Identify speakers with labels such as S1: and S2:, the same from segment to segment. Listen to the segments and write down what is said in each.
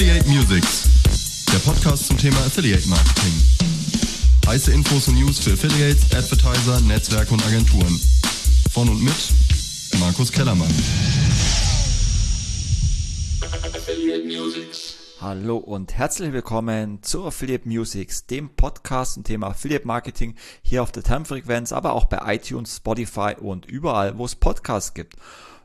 S1: Affiliate Musics, der Podcast zum Thema Affiliate Marketing. Heiße Infos und News für Affiliates, Advertiser, Netzwerke und Agenturen. Von und mit Markus Kellermann.
S2: Affiliate Musics.
S3: Hallo und herzlich willkommen zu Affiliate Musics, dem Podcast zum Thema Affiliate Marketing hier auf der Termfrequenz, aber auch bei iTunes, Spotify und überall, wo es Podcasts gibt.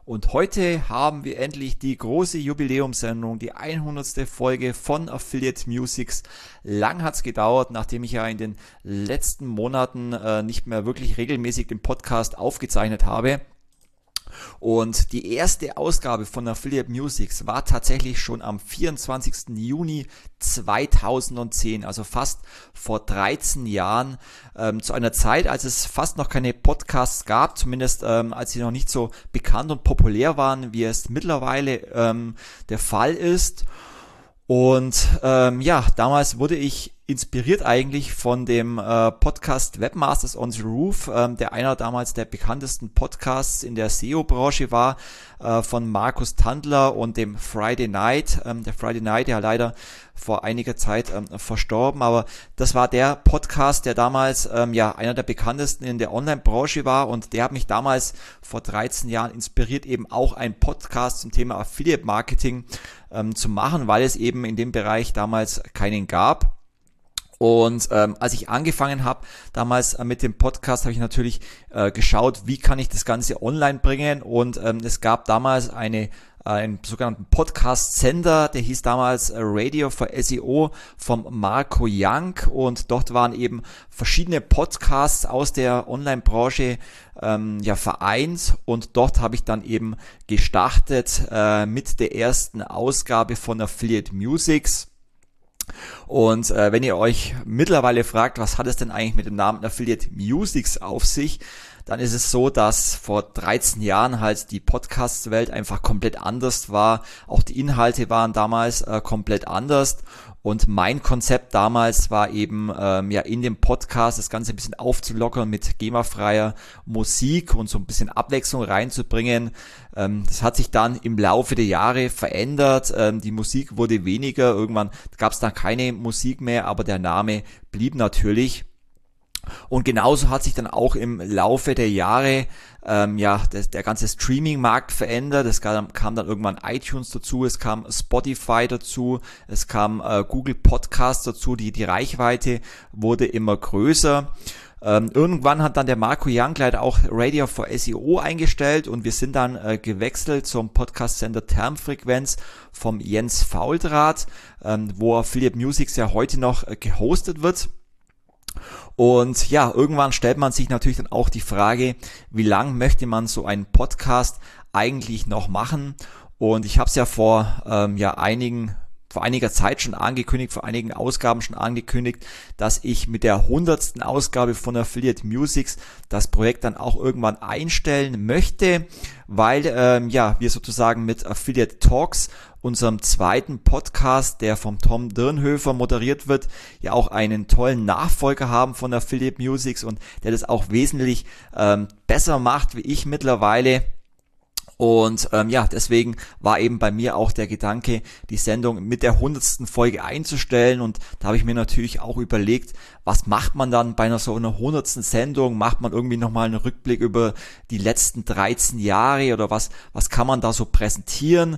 S3: Und heute haben wir endlich die große Jubiläumssendung, die 100. Folge von Affiliate Musics. Lang hat's gedauert, nachdem ich ja in den letzten Monaten äh, nicht mehr wirklich regelmäßig den Podcast aufgezeichnet habe. Und die erste Ausgabe von Affiliate Musics war tatsächlich schon am 24. Juni 2010, also fast vor 13 Jahren, ähm, zu einer Zeit, als es fast noch keine Podcasts gab, zumindest ähm, als sie noch nicht so bekannt und populär waren, wie es mittlerweile ähm, der Fall ist. Und ähm, ja, damals wurde ich inspiriert eigentlich von dem äh, Podcast Webmasters on the Roof, ähm, der einer damals der bekanntesten Podcasts in der SEO-Branche war, äh, von Markus Tandler und dem Friday Night. Ähm, der Friday Night, ja leider vor einiger Zeit ähm, verstorben, aber das war der Podcast, der damals ähm, ja einer der bekanntesten in der Online-Branche war und der hat mich damals vor 13 Jahren inspiriert, eben auch ein Podcast zum Thema Affiliate Marketing ähm, zu machen, weil es eben in dem Bereich damals keinen gab. Und ähm, als ich angefangen habe, damals äh, mit dem Podcast, habe ich natürlich äh, geschaut, wie kann ich das Ganze online bringen. Und ähm, es gab damals eine äh, einen sogenannten Podcast-Sender, der hieß damals äh, Radio for SEO vom Marco Young und dort waren eben verschiedene Podcasts aus der Online-Branche ähm, ja vereint. Und dort habe ich dann eben gestartet äh, mit der ersten Ausgabe von Affiliate Musics und äh, wenn ihr euch mittlerweile fragt, was hat es denn eigentlich mit dem Namen Affiliate Musics auf sich, dann ist es so, dass vor 13 Jahren halt die Podcast-Welt einfach komplett anders war. Auch die Inhalte waren damals äh, komplett anders. Und mein Konzept damals war eben, ähm, ja, in dem Podcast das Ganze ein bisschen aufzulockern mit GEMA-freier Musik und so ein bisschen Abwechslung reinzubringen. Ähm, das hat sich dann im Laufe der Jahre verändert. Ähm, die Musik wurde weniger. Irgendwann gab es dann keine Musik mehr, aber der Name blieb natürlich. Und genauso hat sich dann auch im Laufe der Jahre ähm, ja das, der ganze Streaming-Markt verändert. Es kam, kam, dann irgendwann iTunes dazu, es kam Spotify dazu, es kam äh, Google Podcasts dazu. Die die Reichweite wurde immer größer. Ähm, irgendwann hat dann der Marco Young leider auch Radio for SEO eingestellt und wir sind dann äh, gewechselt zum Podcast-Sender Termfrequenz vom Jens Fauldraht, ähm, wo Affiliate Musics ja heute noch äh, gehostet wird. Und ja, irgendwann stellt man sich natürlich dann auch die Frage, wie lang möchte man so einen Podcast eigentlich noch machen? Und ich habe es ja vor ähm, ja einigen vor einiger Zeit schon angekündigt, vor einigen Ausgaben schon angekündigt, dass ich mit der hundertsten Ausgabe von Affiliate Musics das Projekt dann auch irgendwann einstellen möchte, weil ähm, ja wir sozusagen mit Affiliate Talks unserem zweiten Podcast, der vom Tom Dirnhöfer moderiert wird, ja auch einen tollen Nachfolger haben von Affiliate Musics und der das auch wesentlich ähm, besser macht wie ich mittlerweile und ähm, ja, deswegen war eben bei mir auch der Gedanke, die Sendung mit der hundertsten Folge einzustellen. Und da habe ich mir natürlich auch überlegt, was macht man dann bei einer so einer hundertsten Sendung? Macht man irgendwie nochmal einen Rückblick über die letzten 13 Jahre oder was, was kann man da so präsentieren?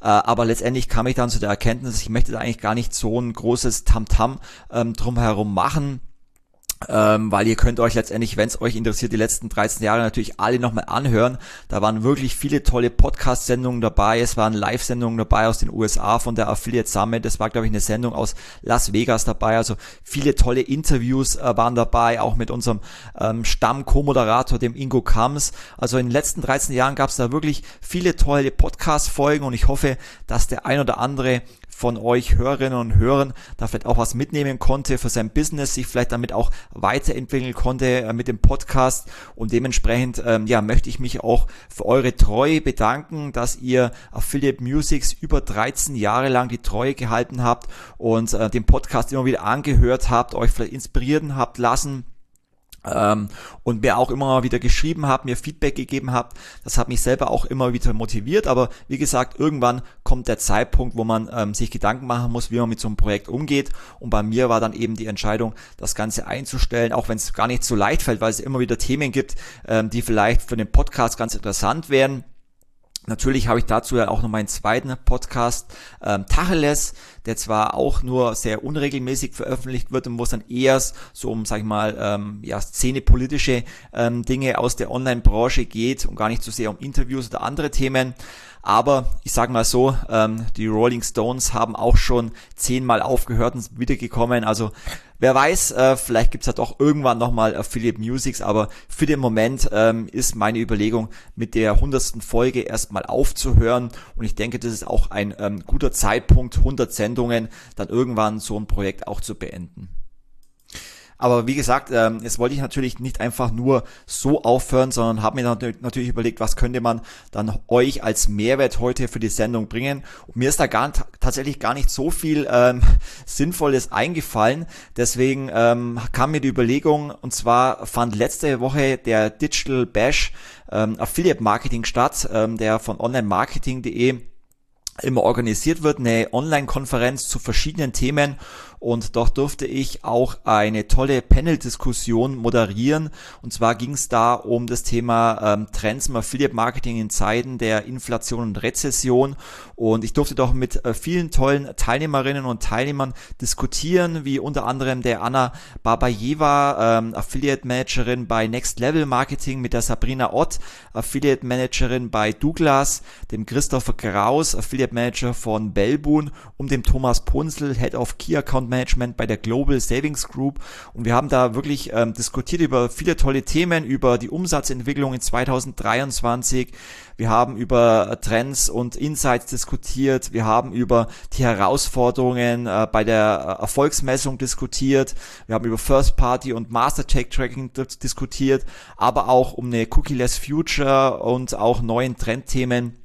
S3: Äh, aber letztendlich kam ich dann zu der Erkenntnis, ich möchte da eigentlich gar nicht so ein großes Tamtam -Tam, ähm, drumherum machen ähm, weil ihr könnt euch letztendlich, wenn es euch interessiert, die letzten 13 Jahre natürlich alle nochmal anhören. Da waren wirklich viele tolle Podcast-Sendungen dabei. Es waren Live-Sendungen dabei aus den USA von der Affiliate Summit. Das war, glaube ich, eine Sendung aus Las Vegas dabei. Also viele tolle Interviews äh, waren dabei, auch mit unserem ähm, Stamm-Co-Moderator, dem Ingo Kams. Also in den letzten 13 Jahren gab es da wirklich viele tolle Podcast-Folgen und ich hoffe, dass der ein oder andere von euch Hörerinnen und Hörern da vielleicht auch was mitnehmen konnte für sein Business, sich vielleicht damit auch weiterentwickeln konnte äh, mit dem Podcast. Und dementsprechend ähm, ja möchte ich mich auch für eure Treue bedanken, dass ihr Affiliate Musics über 13 Jahre lang die Treue gehalten habt und äh, den Podcast immer wieder angehört habt, euch vielleicht inspirieren habt lassen ähm, und mir auch immer wieder geschrieben habt, mir Feedback gegeben habt. Das hat mich selber auch immer wieder motiviert. Aber wie gesagt, irgendwann kommt der Zeitpunkt, wo man ähm, sich Gedanken machen muss, wie man mit so einem Projekt umgeht. Und bei mir war dann eben die Entscheidung, das Ganze einzustellen, auch wenn es gar nicht so leicht fällt, weil es immer wieder Themen gibt, ähm, die vielleicht für den Podcast ganz interessant wären Natürlich habe ich dazu ja auch noch meinen zweiten Podcast, ähm, Tacheles, der zwar auch nur sehr unregelmäßig veröffentlicht wird und wo es dann eher so um, sag ich mal, ähm, ja, szenepolitische ähm, Dinge aus der Online-Branche geht und gar nicht so sehr um Interviews oder andere Themen. Aber ich sage mal so, ähm, die Rolling Stones haben auch schon zehnmal aufgehört und wiedergekommen. Also wer weiß, äh, vielleicht gibt's ja doch irgendwann nochmal Affiliate Musics, aber für den Moment ähm, ist meine Überlegung, mit der hundertsten Folge erstmal aufzuhören. Und ich denke, das ist auch ein ähm, guter Zeitpunkt, 100 Sendungen, dann irgendwann so ein Projekt auch zu beenden. Aber wie gesagt, ähm, jetzt wollte ich natürlich nicht einfach nur so aufhören, sondern habe mir natürlich überlegt, was könnte man dann euch als Mehrwert heute für die Sendung bringen. Und mir ist da gar, tatsächlich gar nicht so viel ähm, Sinnvolles eingefallen. Deswegen ähm, kam mir die Überlegung, und zwar fand letzte Woche der Digital Bash ähm, Affiliate Marketing statt, ähm, der von onlinemarketing.de immer organisiert wird, eine Online-Konferenz zu verschiedenen Themen und dort durfte ich auch eine tolle Panel-Diskussion moderieren. Und zwar ging es da um das Thema ähm, Trends im Affiliate-Marketing in Zeiten der Inflation und Rezession. Und ich durfte doch mit äh, vielen tollen Teilnehmerinnen und Teilnehmern diskutieren, wie unter anderem der Anna Babajeva, ähm, Affiliate Managerin bei Next Level Marketing, mit der Sabrina Ott, Affiliate Managerin bei Douglas, dem Christopher Kraus, Affiliate Manager von Belbun und dem Thomas Punzel, Head of Key Account Management bei der Global Savings Group. Und wir haben da wirklich ähm, diskutiert über viele tolle Themen, über die Umsatzentwicklung in 2023. Wir haben über Trends und Insights diskutiert. Wir haben über die Herausforderungen äh, bei der äh, Erfolgsmessung diskutiert. Wir haben über First Party und Master Tech Tracking diskutiert, aber auch um eine Cookie-less Future und auch neuen Trendthemen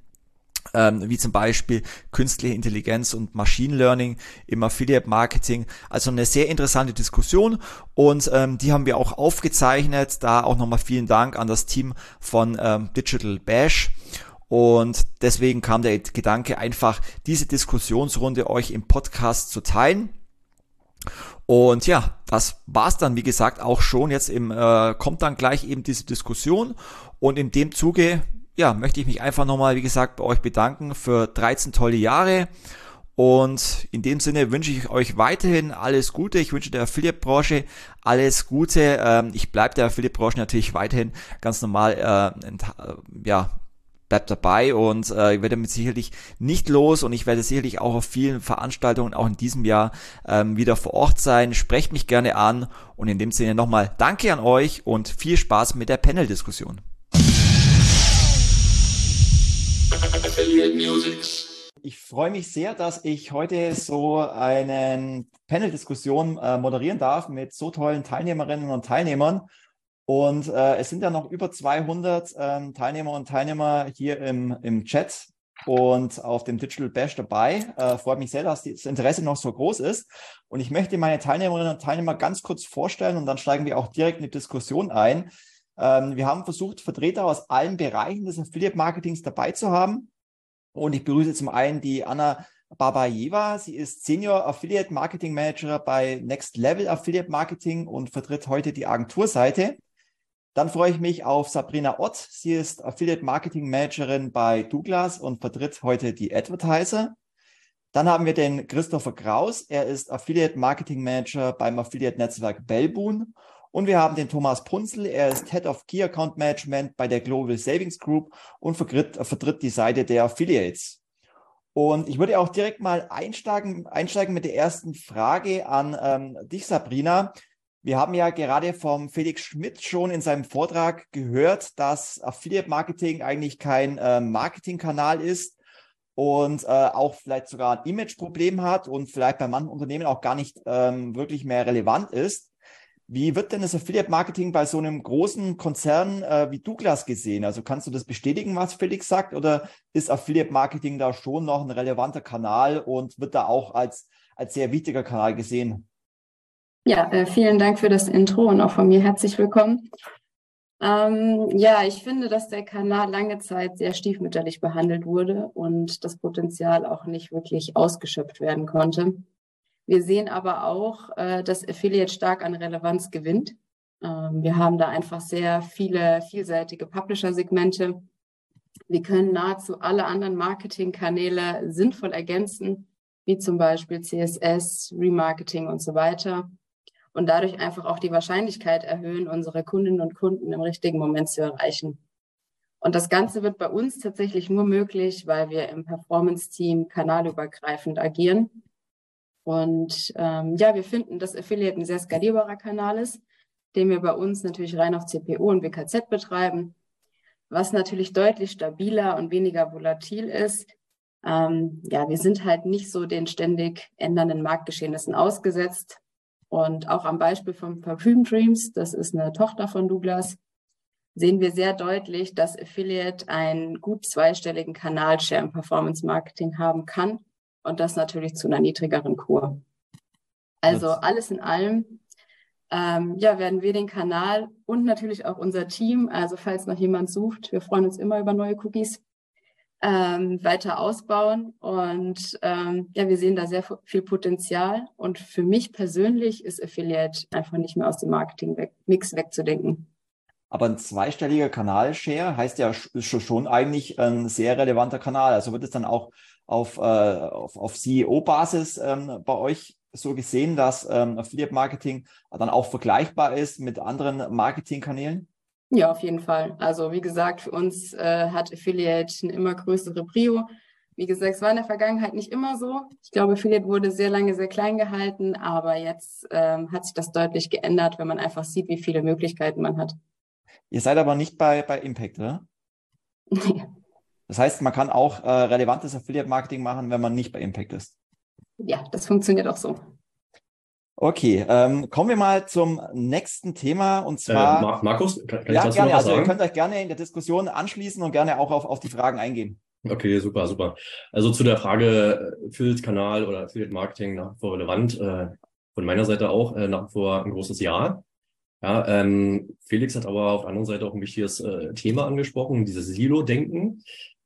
S3: ähm, wie zum Beispiel künstliche Intelligenz und Machine Learning im Affiliate Marketing. Also eine sehr interessante Diskussion und ähm, die haben wir auch aufgezeichnet. Da auch nochmal vielen Dank an das Team von ähm, Digital Bash. Und deswegen kam der Gedanke, einfach diese Diskussionsrunde euch im Podcast zu teilen. Und ja, das war's dann, wie gesagt, auch schon. Jetzt im, äh, kommt dann gleich eben diese Diskussion. Und in dem Zuge ja, möchte ich mich einfach nochmal, wie gesagt, bei euch bedanken für 13 tolle Jahre. Und in dem Sinne wünsche ich euch weiterhin alles Gute. Ich wünsche der Affiliate-Branche alles Gute. Ähm, ich bleibe der Affiliate-Branche natürlich weiterhin ganz normal, äh, äh, ja, bleibt dabei und äh, ich werde mit sicherlich nicht los und ich werde sicherlich auch auf vielen Veranstaltungen auch in diesem Jahr ähm, wieder vor Ort sein. Sprecht mich gerne an und in dem Sinne nochmal Danke an euch und viel Spaß mit der Panel-Diskussion. Ich freue mich sehr, dass ich heute so eine Panel-Diskussion äh, moderieren darf mit so tollen Teilnehmerinnen und Teilnehmern. Und äh, es sind ja noch über 200 ähm, Teilnehmer und Teilnehmer hier im, im Chat und auf dem Digital Bash dabei. Äh, freut mich sehr, dass das Interesse noch so groß ist. Und ich möchte meine Teilnehmerinnen und Teilnehmer ganz kurz vorstellen und dann steigen wir auch direkt in die Diskussion ein. Ähm, wir haben versucht, Vertreter aus allen Bereichen des Affiliate-Marketings dabei zu haben. Und ich begrüße zum einen die Anna Babajeva. Sie ist Senior Affiliate Marketing Manager bei Next Level Affiliate Marketing und vertritt heute die Agenturseite. Dann freue ich mich auf Sabrina Ott. Sie ist Affiliate Marketing Managerin bei Douglas und vertritt heute die Advertiser. Dann haben wir den Christopher Kraus. Er ist Affiliate Marketing Manager beim Affiliate Netzwerk Bellboon und wir haben den Thomas Punzel, er ist Head of Key Account Management bei der Global Savings Group und vertritt, vertritt die Seite der Affiliates. Und ich würde auch direkt mal einsteigen, einsteigen mit der ersten Frage an ähm, dich, Sabrina. Wir haben ja gerade vom Felix Schmidt schon in seinem Vortrag gehört, dass Affiliate Marketing eigentlich kein äh, Marketingkanal ist und äh, auch vielleicht sogar ein Imageproblem hat und vielleicht bei manchen Unternehmen auch gar nicht ähm, wirklich mehr relevant ist. Wie wird denn das Affiliate Marketing bei so einem großen Konzern äh, wie Douglas gesehen? Also kannst du das bestätigen, was Felix sagt, oder ist Affiliate Marketing da schon noch ein relevanter Kanal und wird da auch als, als sehr wichtiger Kanal gesehen?
S4: Ja, äh, vielen Dank für das Intro und auch von mir herzlich willkommen. Ähm, ja, ich finde, dass der Kanal lange Zeit sehr stiefmütterlich behandelt wurde und das Potenzial auch nicht wirklich ausgeschöpft werden konnte. Wir sehen aber auch, äh, dass Affiliate stark an Relevanz gewinnt. Ähm, wir haben da einfach sehr viele vielseitige Publisher-Segmente. Wir können nahezu alle anderen Marketingkanäle sinnvoll ergänzen, wie zum Beispiel CSS, Remarketing und so weiter. Und dadurch einfach auch die Wahrscheinlichkeit erhöhen, unsere Kundinnen und Kunden im richtigen Moment zu erreichen. Und das Ganze wird bei uns tatsächlich nur möglich, weil wir im Performance-Team kanalübergreifend agieren und ähm, ja, wir finden, dass Affiliate ein sehr skalierbarer Kanal ist, den wir bei uns natürlich rein auf CPO und WKZ betreiben, was natürlich deutlich stabiler und weniger volatil ist. Ähm, ja, wir sind halt nicht so den ständig ändernden Marktgeschehnissen ausgesetzt. Und auch am Beispiel von Parfüm Dreams, das ist eine Tochter von Douglas, sehen wir sehr deutlich, dass Affiliate einen gut zweistelligen Kanalshare im Performance Marketing haben kann und das natürlich zu einer niedrigeren Kur. Also alles in allem, ähm, ja, werden wir den Kanal und natürlich auch unser Team, also falls noch jemand sucht, wir freuen uns immer über neue Cookies, ähm, weiter ausbauen. Und ähm, ja, wir sehen da sehr viel Potenzial. Und für mich persönlich ist Affiliate einfach nicht mehr aus dem Marketing-Mix wegzudenken.
S3: Aber ein zweistelliger Kanalshare heißt ja schon eigentlich ein sehr relevanter Kanal. Also wird es dann auch auf, äh, auf, auf CEO-Basis ähm, bei euch so gesehen, dass ähm, Affiliate Marketing dann auch vergleichbar ist mit anderen Marketingkanälen?
S4: Ja, auf jeden Fall. Also wie gesagt, für uns äh, hat Affiliate eine immer größere Prio. Wie gesagt, es war in der Vergangenheit nicht immer so. Ich glaube, Affiliate wurde sehr lange sehr klein gehalten, aber jetzt ähm, hat sich das deutlich geändert, wenn man einfach sieht, wie viele Möglichkeiten man hat.
S3: Ihr seid aber nicht bei, bei Impact, oder? Das heißt, man kann auch äh, relevantes Affiliate-Marketing machen, wenn man nicht bei Impact ist.
S4: Ja, das funktioniert auch so.
S3: Okay, ähm, kommen wir mal zum nächsten Thema und zwar.
S5: Äh, Markus, kann, kann
S3: ja, ich gerne. Also sagen? ihr könnt euch gerne in der Diskussion anschließen und gerne auch auf, auf die Fragen eingehen.
S5: Okay, super, super. Also zu der Frage äh, Affiliate-Kanal oder Affiliate-Marketing nach wie vor relevant. Äh, von meiner Seite auch äh, nach wie vor ein großes Ja. Ja, ähm, Felix hat aber auf der anderen Seite auch ein wichtiges äh, Thema angesprochen, dieses Silo-Denken.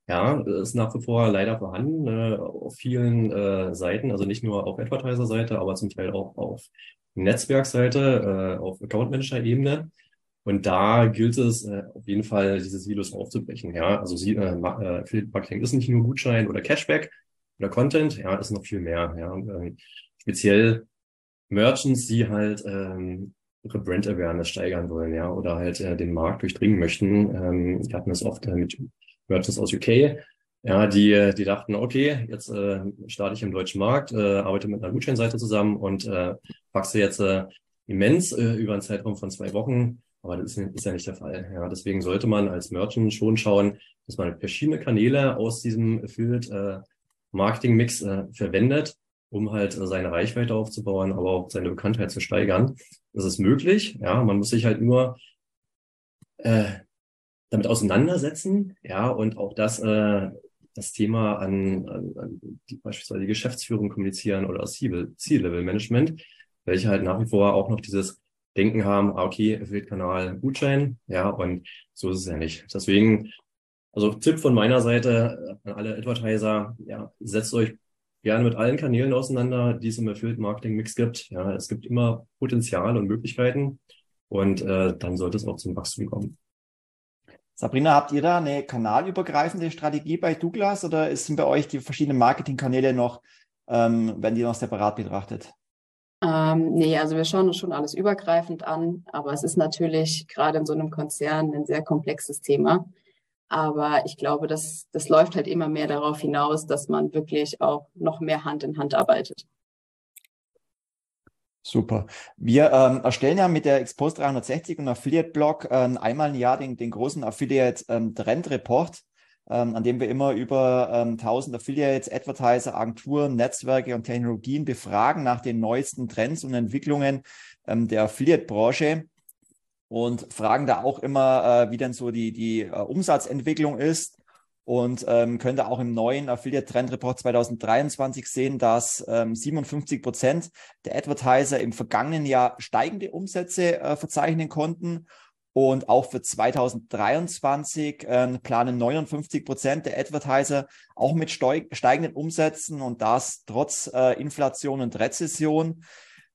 S5: Ja, ist nach wie vor leider vorhanden äh, auf vielen äh, Seiten, also nicht nur auf Advertiser-Seite, aber zum Teil auch auf Netzwerkseite, äh, auf Account-Manager-Ebene. Und da gilt es äh, auf jeden Fall, diese Silos aufzubrechen. Ja, also sie, äh, äh, Marketing ist nicht nur Gutschein oder Cashback oder Content, ja, ist noch viel mehr. Ja, ähm, speziell Merchants, die halt ähm, ihre Brand Awareness steigern wollen, ja, oder halt äh, den Markt durchdringen möchten. Ähm, wir hatten das oft äh, mit Merchants aus UK, ja, die, die dachten, okay, jetzt äh, starte ich im deutschen Markt, äh, arbeite mit einer Gutscheinseite zusammen und äh, wachse jetzt äh, immens äh, über einen Zeitraum von zwei Wochen. Aber das ist, ist ja nicht der Fall. Ja, deswegen sollte man als Merchant schon schauen, dass man verschiedene Kanäle aus diesem Affiliate äh, äh, verwendet, um halt äh, seine Reichweite aufzubauen, aber auch seine Bekanntheit zu steigern. Das ist möglich. Ja, man muss sich halt nur äh, damit auseinandersetzen, ja, und auch das, äh, das Thema an, an, an die, beispielsweise die Geschäftsführung kommunizieren oder C-Level-Management, welche halt nach wie vor auch noch dieses Denken haben, ah, okay, Affiliate-Kanal, Gutschein, ja, und so ist es ja nicht. Deswegen, also Tipp von meiner Seite an alle Advertiser, ja, setzt euch gerne mit allen Kanälen auseinander, die es im Affiliate-Marketing-Mix gibt. Ja, es gibt immer Potenzial und Möglichkeiten und äh, dann sollte es auch zum Wachstum kommen.
S3: Sabrina, habt ihr da eine kanalübergreifende Strategie bei Douglas oder sind bei euch die verschiedenen Marketingkanäle noch, ähm, werden die noch separat betrachtet?
S4: Ähm, nee, also wir schauen uns schon alles übergreifend an, aber es ist natürlich gerade in so einem Konzern ein sehr komplexes Thema. Aber ich glaube, das, das läuft halt immer mehr darauf hinaus, dass man wirklich auch noch mehr Hand in Hand arbeitet.
S3: Super. Wir ähm, erstellen ja mit der Expose 360 und Affiliate Blog ähm, einmal im Jahr den, den großen Affiliate ähm, Trend Report, ähm, an dem wir immer über ähm, 1000 Affiliates, Advertiser, Agenturen, Netzwerke und Technologien befragen nach den neuesten Trends und Entwicklungen ähm, der Affiliate-Branche und fragen da auch immer, äh, wie denn so die, die äh, Umsatzentwicklung ist und ähm, könnte auch im neuen Affiliate Trend Report 2023 sehen, dass ähm, 57 Prozent der Advertiser im vergangenen Jahr steigende Umsätze äh, verzeichnen konnten. Und auch für 2023 äh, planen 59 Prozent der Advertiser auch mit steigenden Umsätzen und das trotz äh, Inflation und Rezession.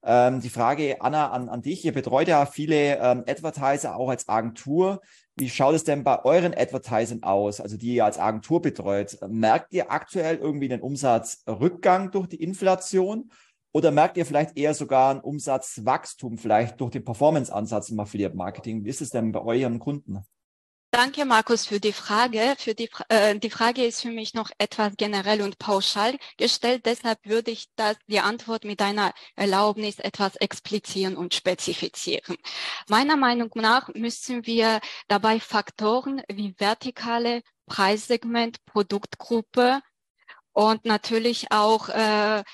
S3: Ähm, die Frage, Anna, an, an dich. Ihr betreut ja viele ähm, Advertiser auch als Agentur. Wie schaut es denn bei euren Advertisern aus, also die ihr als Agentur betreut? Merkt ihr aktuell irgendwie einen Umsatzrückgang durch die Inflation oder merkt ihr vielleicht eher sogar ein Umsatzwachstum vielleicht durch den Performance-Ansatz im Affiliate Marketing? Wie ist es denn bei euren Kunden?
S6: Danke, Markus, für die Frage. Für die, äh, die Frage ist für mich noch etwas generell und pauschal gestellt. Deshalb würde ich das, die Antwort mit einer Erlaubnis etwas explizieren und spezifizieren. Meiner Meinung nach müssen wir dabei Faktoren wie vertikale Preissegment, Produktgruppe und natürlich auch äh,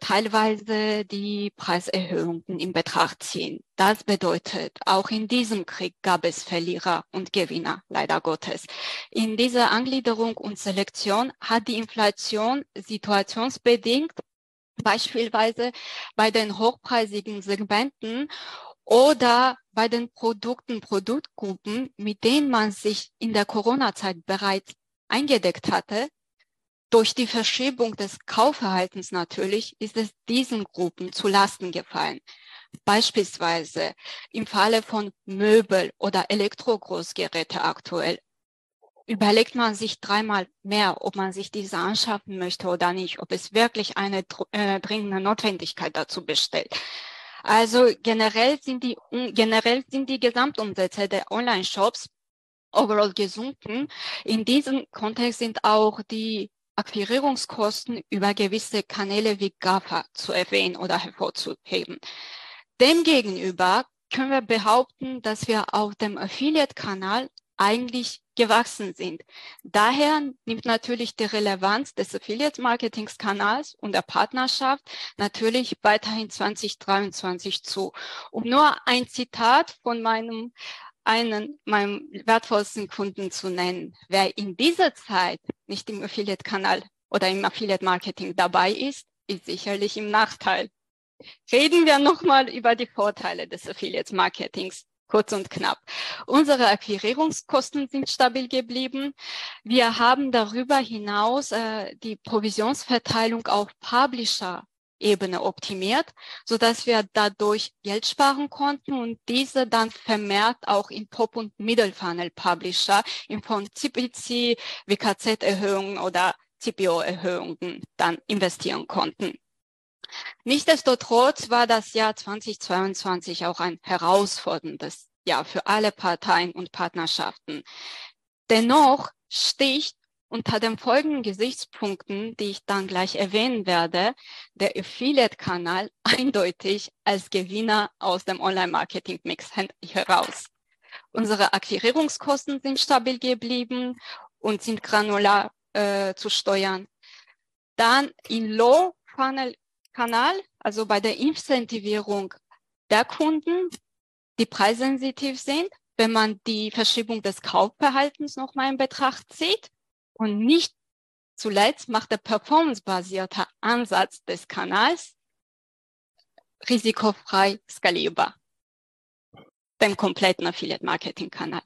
S6: teilweise die Preiserhöhungen in Betracht ziehen. Das bedeutet, auch in diesem Krieg gab es Verlierer und Gewinner, leider Gottes. In dieser Angliederung und Selektion hat die Inflation situationsbedingt beispielsweise bei den hochpreisigen Segmenten oder bei den Produkten, Produktgruppen, mit denen man sich in der Corona-Zeit bereits eingedeckt hatte, durch die Verschiebung des Kaufverhaltens natürlich ist es diesen Gruppen zu Lasten gefallen. Beispielsweise im Falle von Möbel oder Elektrogroßgeräte aktuell überlegt man sich dreimal mehr, ob man sich diese anschaffen möchte oder nicht, ob es wirklich eine äh, dringende Notwendigkeit dazu bestellt. Also generell sind die, generell sind die Gesamtumsätze der Online-Shops overall gesunken. In diesem Kontext sind auch die Akquirierungskosten über gewisse Kanäle wie GAFA zu erwähnen oder hervorzuheben. Demgegenüber können wir behaupten, dass wir auf dem Affiliate-Kanal eigentlich gewachsen sind. Daher nimmt natürlich die Relevanz des Affiliate-Marketings-Kanals und der Partnerschaft natürlich weiterhin 2023 zu. Um nur ein Zitat von meinem einen meinem wertvollsten Kunden zu nennen. Wer in dieser Zeit nicht im Affiliate-Kanal oder im Affiliate-Marketing dabei ist, ist sicherlich im Nachteil. Reden wir nochmal über die Vorteile des Affiliate-Marketings. Kurz und knapp. Unsere Akquirierungskosten sind stabil geblieben. Wir haben darüber hinaus äh, die Provisionsverteilung auf Publisher Ebene optimiert, so dass wir dadurch Geld sparen konnten und diese dann vermehrt auch in Top- und Middle-Funnel Publisher in von CPC, WKZ-Erhöhungen oder CPO-Erhöhungen dann investieren konnten. Nichtsdestotrotz war das Jahr 2022 auch ein herausforderndes Jahr für alle Parteien und Partnerschaften. Dennoch sticht unter den folgenden Gesichtspunkten, die ich dann gleich erwähnen werde, der Affiliate-Kanal eindeutig als Gewinner aus dem Online-Marketing-Mix heraus. Unsere Akquirierungskosten sind stabil geblieben und sind granular äh, zu steuern. Dann in Low-Funnel-Kanal, also bei der Incentivierung der Kunden, die preissensitiv sind, wenn man die Verschiebung des Kaufverhaltens nochmal in Betracht zieht und nicht zuletzt macht der performancebasierte Ansatz des Kanals risikofrei skalierbar. Beim kompletten Affiliate Marketing Kanal.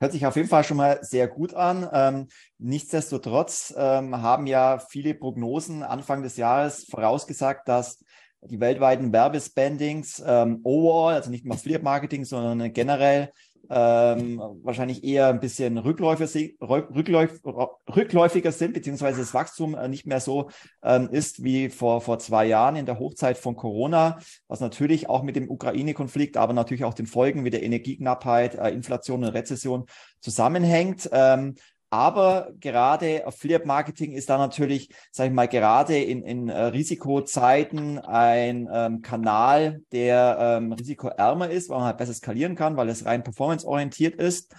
S3: Hört sich auf jeden Fall schon mal sehr gut an. Ähm, nichtsdestotrotz ähm, haben ja viele Prognosen Anfang des Jahres vorausgesagt, dass die weltweiten Werbespendings ähm, overall, also nicht nur Affiliate Marketing, sondern generell ähm, wahrscheinlich eher ein bisschen rückläufig, rückläufig, rückläufiger sind, beziehungsweise das Wachstum äh, nicht mehr so ähm, ist wie vor, vor zwei Jahren in der Hochzeit von Corona, was natürlich auch mit dem Ukraine-Konflikt, aber natürlich auch den Folgen wie der Energieknappheit, äh, Inflation und Rezession zusammenhängt. Ähm, aber gerade Affiliate Marketing ist da natürlich, sage ich mal, gerade in, in äh, Risikozeiten ein ähm, Kanal, der ähm, risikoärmer ist, weil man halt besser skalieren kann, weil es rein performanceorientiert ist.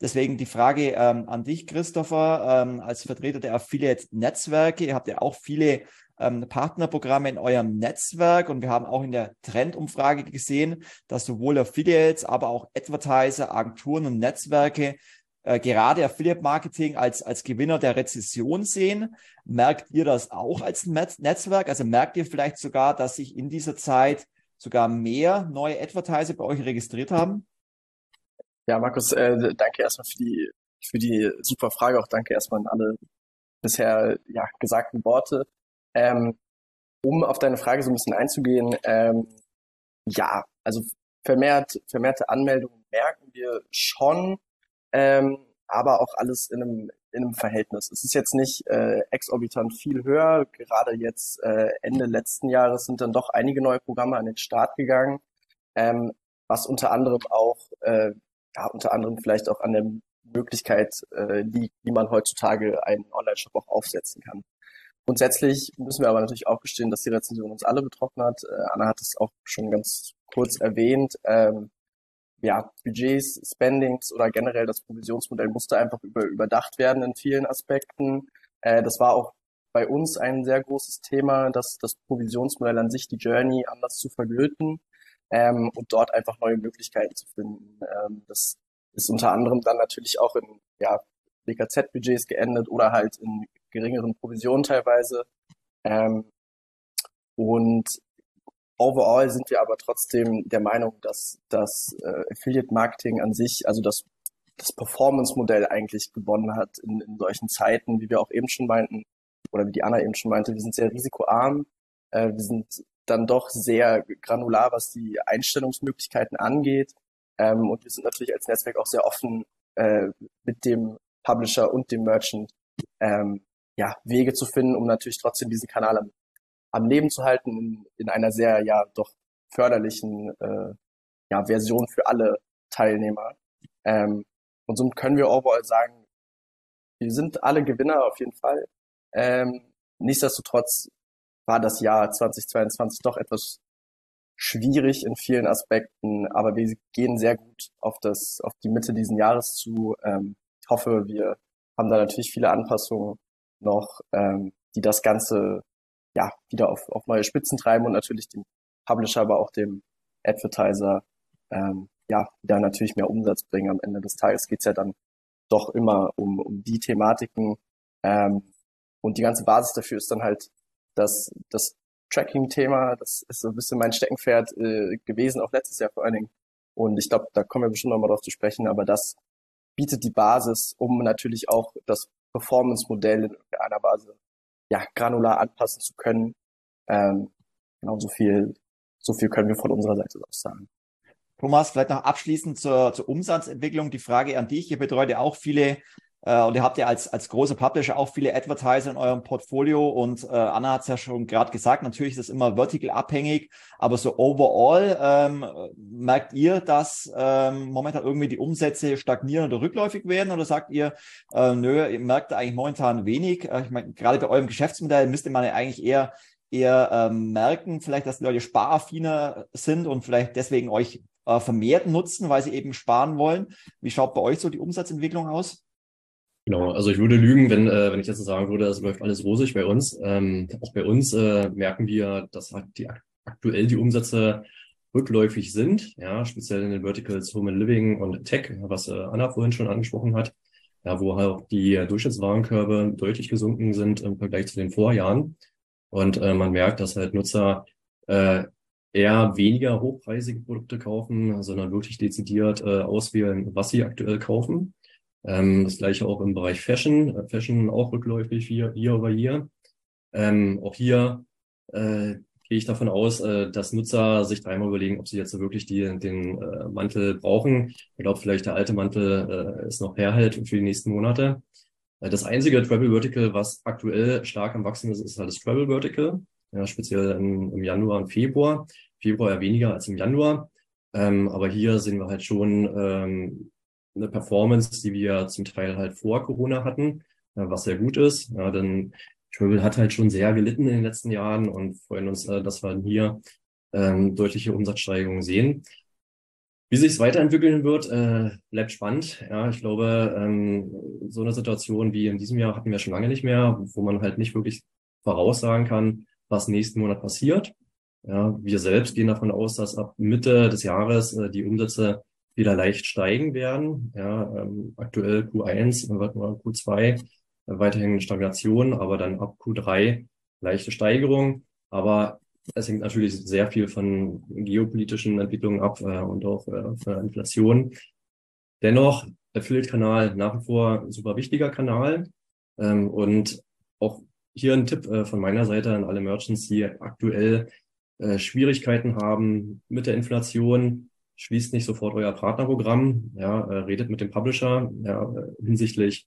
S3: Deswegen die Frage ähm, an dich, Christopher, ähm, als Vertreter der Affiliate-Netzwerke. Ihr habt ja auch viele ähm, Partnerprogramme in eurem Netzwerk und wir haben auch in der Trendumfrage gesehen, dass sowohl Affiliates, aber auch Advertiser, Agenturen und Netzwerke äh, gerade Affiliate Marketing als, als Gewinner der Rezession sehen. Merkt ihr das auch als Netz Netzwerk? Also merkt ihr vielleicht sogar, dass sich in dieser Zeit sogar mehr neue Advertiser bei euch registriert haben?
S7: Ja, Markus, äh, danke erstmal für die, für die super Frage. Auch danke erstmal an alle bisher ja, gesagten Worte. Ähm, um auf deine Frage so ein bisschen einzugehen, ähm, ja, also vermehrt, vermehrte Anmeldungen merken wir schon, ähm, aber auch alles in einem, in einem Verhältnis. Es ist jetzt nicht äh, exorbitant viel höher. Gerade jetzt äh, Ende letzten Jahres sind dann doch einige neue Programme an den Start gegangen, ähm, was unter anderem auch, äh, ja, unter anderem vielleicht auch an der Möglichkeit äh, liegt, wie man heutzutage einen Online-Shop auch aufsetzen kann. Grundsätzlich müssen wir aber natürlich auch gestehen, dass die Rezension uns alle betroffen hat. Äh, Anna hat es auch schon ganz kurz erwähnt. Ähm, ja, Budgets, Spendings oder generell das Provisionsmodell musste einfach über, überdacht werden in vielen Aspekten. Äh, das war auch bei uns ein sehr großes Thema, dass das Provisionsmodell an sich, die Journey anders zu vergöten ähm, und dort einfach neue Möglichkeiten zu finden. Ähm, das ist unter anderem dann natürlich auch in ja, BKZ-Budgets geendet oder halt in geringeren Provisionen teilweise. Ähm, und overall sind wir aber trotzdem der Meinung, dass das äh, Affiliate Marketing an sich, also das, das Performance-Modell eigentlich gewonnen hat in, in solchen Zeiten, wie wir auch eben schon meinten, oder wie die Anna eben schon meinte, wir sind sehr risikoarm, äh, wir sind dann doch sehr granular, was die Einstellungsmöglichkeiten angeht. Ähm, und wir sind natürlich als Netzwerk auch sehr offen äh, mit dem Publisher und dem Merchant ähm, ja, Wege zu finden, um natürlich trotzdem diesen Kanal am, am Leben zu halten in, in einer sehr ja doch förderlichen äh, ja, Version für alle Teilnehmer. Ähm, und somit können wir overall sagen, wir sind alle Gewinner auf jeden Fall. Ähm, nichtsdestotrotz war das Jahr 2022 doch etwas schwierig in vielen Aspekten, aber wir gehen sehr gut auf das, auf die Mitte diesen Jahres zu. Ähm, ich hoffe, wir haben da natürlich viele Anpassungen noch, ähm, die das Ganze ja wieder auf, auf neue Spitzen treiben und natürlich dem Publisher, aber auch dem Advertiser ähm, ja wieder natürlich mehr Umsatz bringen. Am Ende des Tages geht's ja dann doch immer um, um die Thematiken. Ähm, und die ganze Basis dafür ist dann halt das, das Tracking-Thema, das ist so ein bisschen mein Steckenpferd äh, gewesen, auch letztes Jahr vor allen Dingen. Und ich glaube, da kommen wir bestimmt nochmal drauf zu sprechen, aber das bietet die Basis, um natürlich auch das Performance-Modell in irgendeiner Weise ja, granular anpassen zu können. Ähm, genau so viel, so viel können wir von unserer Seite aus sagen.
S3: Thomas, vielleicht noch abschließend zur, zur Umsatzentwicklung die Frage an dich. Ihr betreut ja auch viele und ihr habt ja als, als große Publisher auch viele Advertiser in eurem Portfolio und äh, Anna hat es ja schon gerade gesagt, natürlich ist das immer vertical abhängig, aber so overall ähm, merkt ihr, dass ähm, momentan irgendwie die Umsätze stagnieren oder rückläufig werden oder sagt ihr, äh, nö, ihr merkt eigentlich momentan wenig? Äh, ich meine, gerade bei eurem Geschäftsmodell müsste man ja eigentlich eher eher ähm, merken, vielleicht, dass die Leute sparaffiner sind und vielleicht deswegen euch äh, vermehrt nutzen, weil sie eben sparen wollen. Wie schaut bei euch so die Umsatzentwicklung aus?
S5: Genau, also ich würde lügen, wenn, äh, wenn ich jetzt sagen würde, es läuft alles rosig bei uns. Ähm, auch bei uns äh, merken wir, dass halt die, aktuell die Umsätze rückläufig sind, ja, speziell in den Verticals Home and Living und Tech, was äh, Anna vorhin schon angesprochen hat, ja, wo halt auch die Durchschnittswarenkörbe deutlich gesunken sind im Vergleich zu den Vorjahren. Und äh, man merkt, dass halt Nutzer äh, eher weniger hochpreisige Produkte kaufen, sondern wirklich dezidiert äh, auswählen, was sie aktuell kaufen. Ähm, das gleiche auch im Bereich Fashion. Fashion auch rückläufig hier, year over year. Ähm, auch hier äh, gehe ich davon aus, äh, dass Nutzer sich dreimal überlegen, ob sie jetzt wirklich die, den äh, Mantel brauchen. Ich glaube, vielleicht der alte Mantel äh, ist noch herhält für die nächsten Monate. Äh, das einzige Travel Vertical, was aktuell stark am Wachsen ist, ist halt das Travel Vertical. Ja, speziell im, im Januar und Februar. Februar ja weniger als im Januar. Ähm, aber hier sehen wir halt schon ähm, eine Performance, die wir zum Teil halt vor Corona hatten, äh, was sehr gut ist. Ja, denn Travel hat halt schon sehr gelitten in den letzten Jahren und freuen uns, äh, dass wir hier ähm, deutliche Umsatzsteigerungen sehen. Wie sich es weiterentwickeln wird, äh, bleibt spannend. Ja, ich glaube, ähm, so eine Situation wie in diesem Jahr hatten wir schon lange nicht mehr, wo man halt nicht wirklich voraussagen kann, was nächsten Monat passiert. Ja, wir selbst gehen davon aus, dass ab Mitte des Jahres die Umsätze wieder leicht steigen werden. Ja, ähm, aktuell Q1, Q2 äh, weiterhin Stagnation, aber dann ab Q3 leichte Steigerung. Aber es hängt natürlich sehr viel von geopolitischen Entwicklungen ab äh, und auch äh, von der Inflation. Dennoch, Affiliate-Kanal nach wie vor super wichtiger Kanal. Ähm, und auch hier ein Tipp äh, von meiner Seite an alle Merchants, die aktuell äh, Schwierigkeiten haben mit der Inflation. Schließt nicht sofort euer Partnerprogramm, ja, äh, redet mit dem Publisher ja, äh, hinsichtlich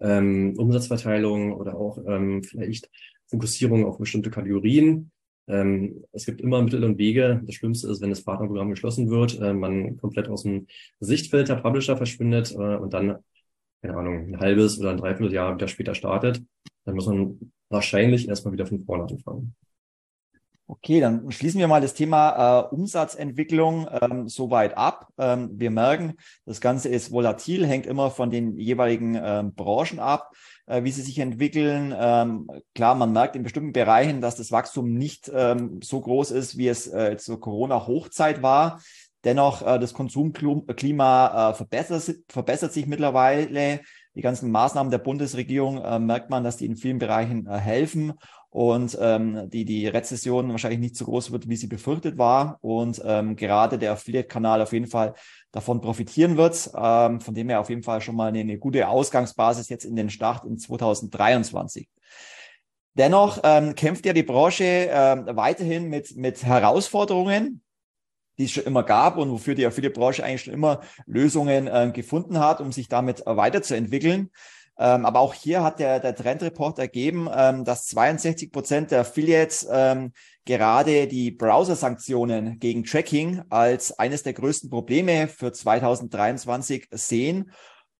S5: ähm, Umsatzverteilung oder auch ähm, vielleicht Fokussierung auf bestimmte Kategorien. Ähm, es gibt immer Mittel und Wege. Das Schlimmste ist, wenn das Partnerprogramm geschlossen wird, äh, man komplett aus dem Sichtfeld der Publisher verschwindet äh, und dann, keine Ahnung, ein halbes oder ein Dreivierteljahr wieder später startet. Dann muss man wahrscheinlich erstmal wieder von vorne anfangen.
S3: Okay, dann schließen wir mal das Thema äh, Umsatzentwicklung ähm, soweit ab. Ähm, wir merken, das Ganze ist volatil, hängt immer von den jeweiligen ähm, Branchen ab, äh, wie sie sich entwickeln. Ähm, klar, man merkt in bestimmten Bereichen, dass das Wachstum nicht ähm, so groß ist, wie es äh, zur Corona-Hochzeit war. Dennoch, äh, das Konsumklima äh, verbessert, verbessert sich mittlerweile. Die ganzen Maßnahmen der Bundesregierung äh, merkt man, dass die in vielen Bereichen äh, helfen und ähm, die, die Rezession wahrscheinlich nicht so groß wird, wie sie befürchtet war und ähm, gerade der Affiliate-Kanal auf jeden Fall davon profitieren wird, ähm, von dem her auf jeden Fall schon mal eine, eine gute Ausgangsbasis jetzt in den Start in 2023. Dennoch ähm, kämpft ja die Branche äh, weiterhin mit, mit Herausforderungen, die es schon immer gab und wofür die Affiliate-Branche eigentlich schon immer Lösungen äh, gefunden hat, um sich damit weiterzuentwickeln. Ähm, aber auch hier hat der, der Trendreport ergeben, ähm, dass 62 Prozent der Affiliates ähm, gerade die Browser-Sanktionen gegen Tracking als eines der größten Probleme für 2023 sehen.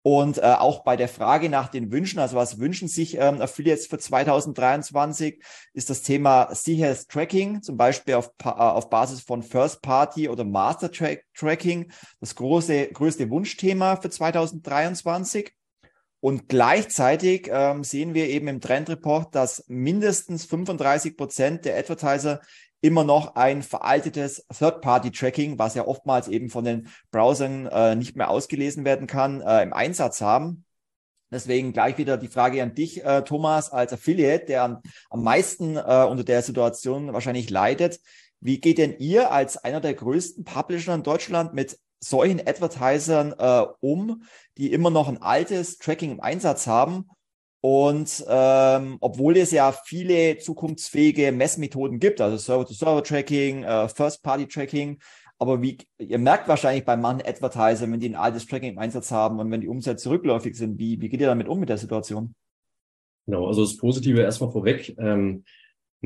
S3: Und äh, auch bei der Frage nach den Wünschen, also was wünschen sich ähm, Affiliates für 2023, ist das Thema sicheres Tracking, zum Beispiel auf, äh, auf Basis von First Party oder Master -Track Tracking, das große, größte Wunschthema für 2023. Und gleichzeitig ähm, sehen wir eben im Trendreport, dass mindestens 35 Prozent der Advertiser immer noch ein veraltetes Third-Party-Tracking, was ja oftmals eben von den Browsern äh, nicht mehr ausgelesen werden kann, äh, im Einsatz haben. Deswegen gleich wieder die Frage an dich, äh, Thomas, als Affiliate, der am, am meisten äh, unter der Situation wahrscheinlich leidet. Wie geht denn ihr als einer der größten Publisher in Deutschland mit solchen Advertisern äh, um, die immer noch ein altes Tracking im Einsatz haben. Und ähm, obwohl es ja viele zukunftsfähige Messmethoden gibt, also Server-to-Server-Tracking, äh, First-Party-Tracking, aber wie ihr merkt wahrscheinlich bei manchen Advertisern, wenn die ein altes Tracking im Einsatz haben und wenn die Umsätze rückläufig sind, wie, wie geht ihr damit um mit der Situation?
S5: Genau, also das Positive erstmal vorweg. Ähm,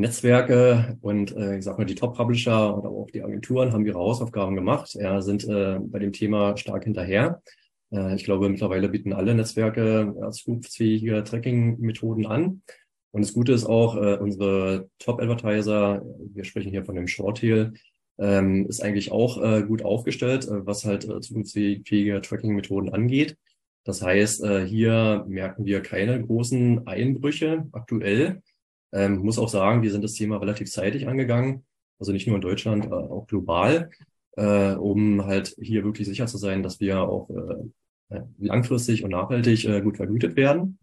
S5: Netzwerke und äh, ich sag mal die Top-Publisher oder auch die Agenturen haben ihre Hausaufgaben gemacht, ja, sind äh, bei dem Thema stark hinterher. Äh, ich glaube, mittlerweile bieten alle Netzwerke äh, zukunftsfähige Tracking-Methoden an. Und das Gute ist auch, äh, unsere Top-Advertiser, wir sprechen hier von dem Shorttail, ähm, ist eigentlich auch äh, gut aufgestellt, äh, was halt äh, zukunftsfähige Tracking-Methoden angeht. Das heißt, äh, hier merken wir keine großen Einbrüche aktuell. Ähm, muss auch sagen, wir sind das Thema relativ zeitig angegangen, also nicht nur in Deutschland, äh, auch global, äh, um halt hier wirklich sicher zu sein, dass wir auch äh, langfristig und nachhaltig äh, gut vergütet werden.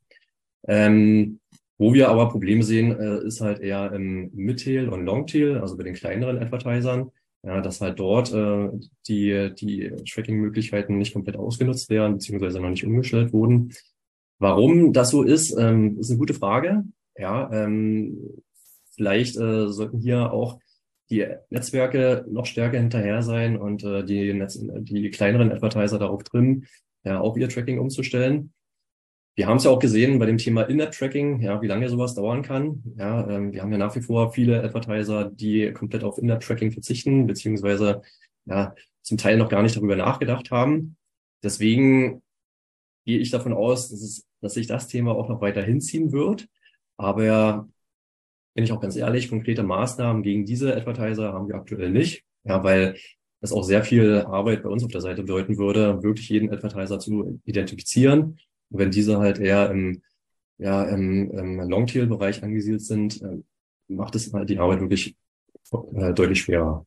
S5: Ähm, wo wir aber Probleme sehen, äh, ist halt eher im Midtail und Longtail, also bei den kleineren Advertisern, ja, dass halt dort äh, die, die Tracking-Möglichkeiten nicht komplett ausgenutzt werden, beziehungsweise noch nicht umgestellt wurden. Warum das so ist, ähm, ist eine gute Frage. Ja, ähm, vielleicht äh, sollten hier auch die Netzwerke noch stärker hinterher sein und äh, die, Netz die kleineren Advertiser darauf trimmen, ja, auch ihr Tracking umzustellen. Wir haben es ja auch gesehen bei dem Thema In-App-Tracking, ja, wie lange sowas dauern kann. Ja, ähm, wir haben ja nach wie vor viele Advertiser, die komplett auf In-App-Tracking verzichten, beziehungsweise ja, zum Teil noch gar nicht darüber nachgedacht haben. Deswegen gehe ich davon aus, dass, es, dass sich das Thema auch noch weiter hinziehen wird. Aber bin ich auch ganz ehrlich, konkrete Maßnahmen gegen diese Advertiser haben wir aktuell nicht. Ja, weil es auch sehr viel Arbeit bei uns auf der Seite bedeuten würde, wirklich jeden Advertiser zu identifizieren. Und wenn diese halt eher im, ja, im, im Longtail-Bereich angesiedelt sind, äh, macht es halt die Arbeit wirklich äh, deutlich schwerer.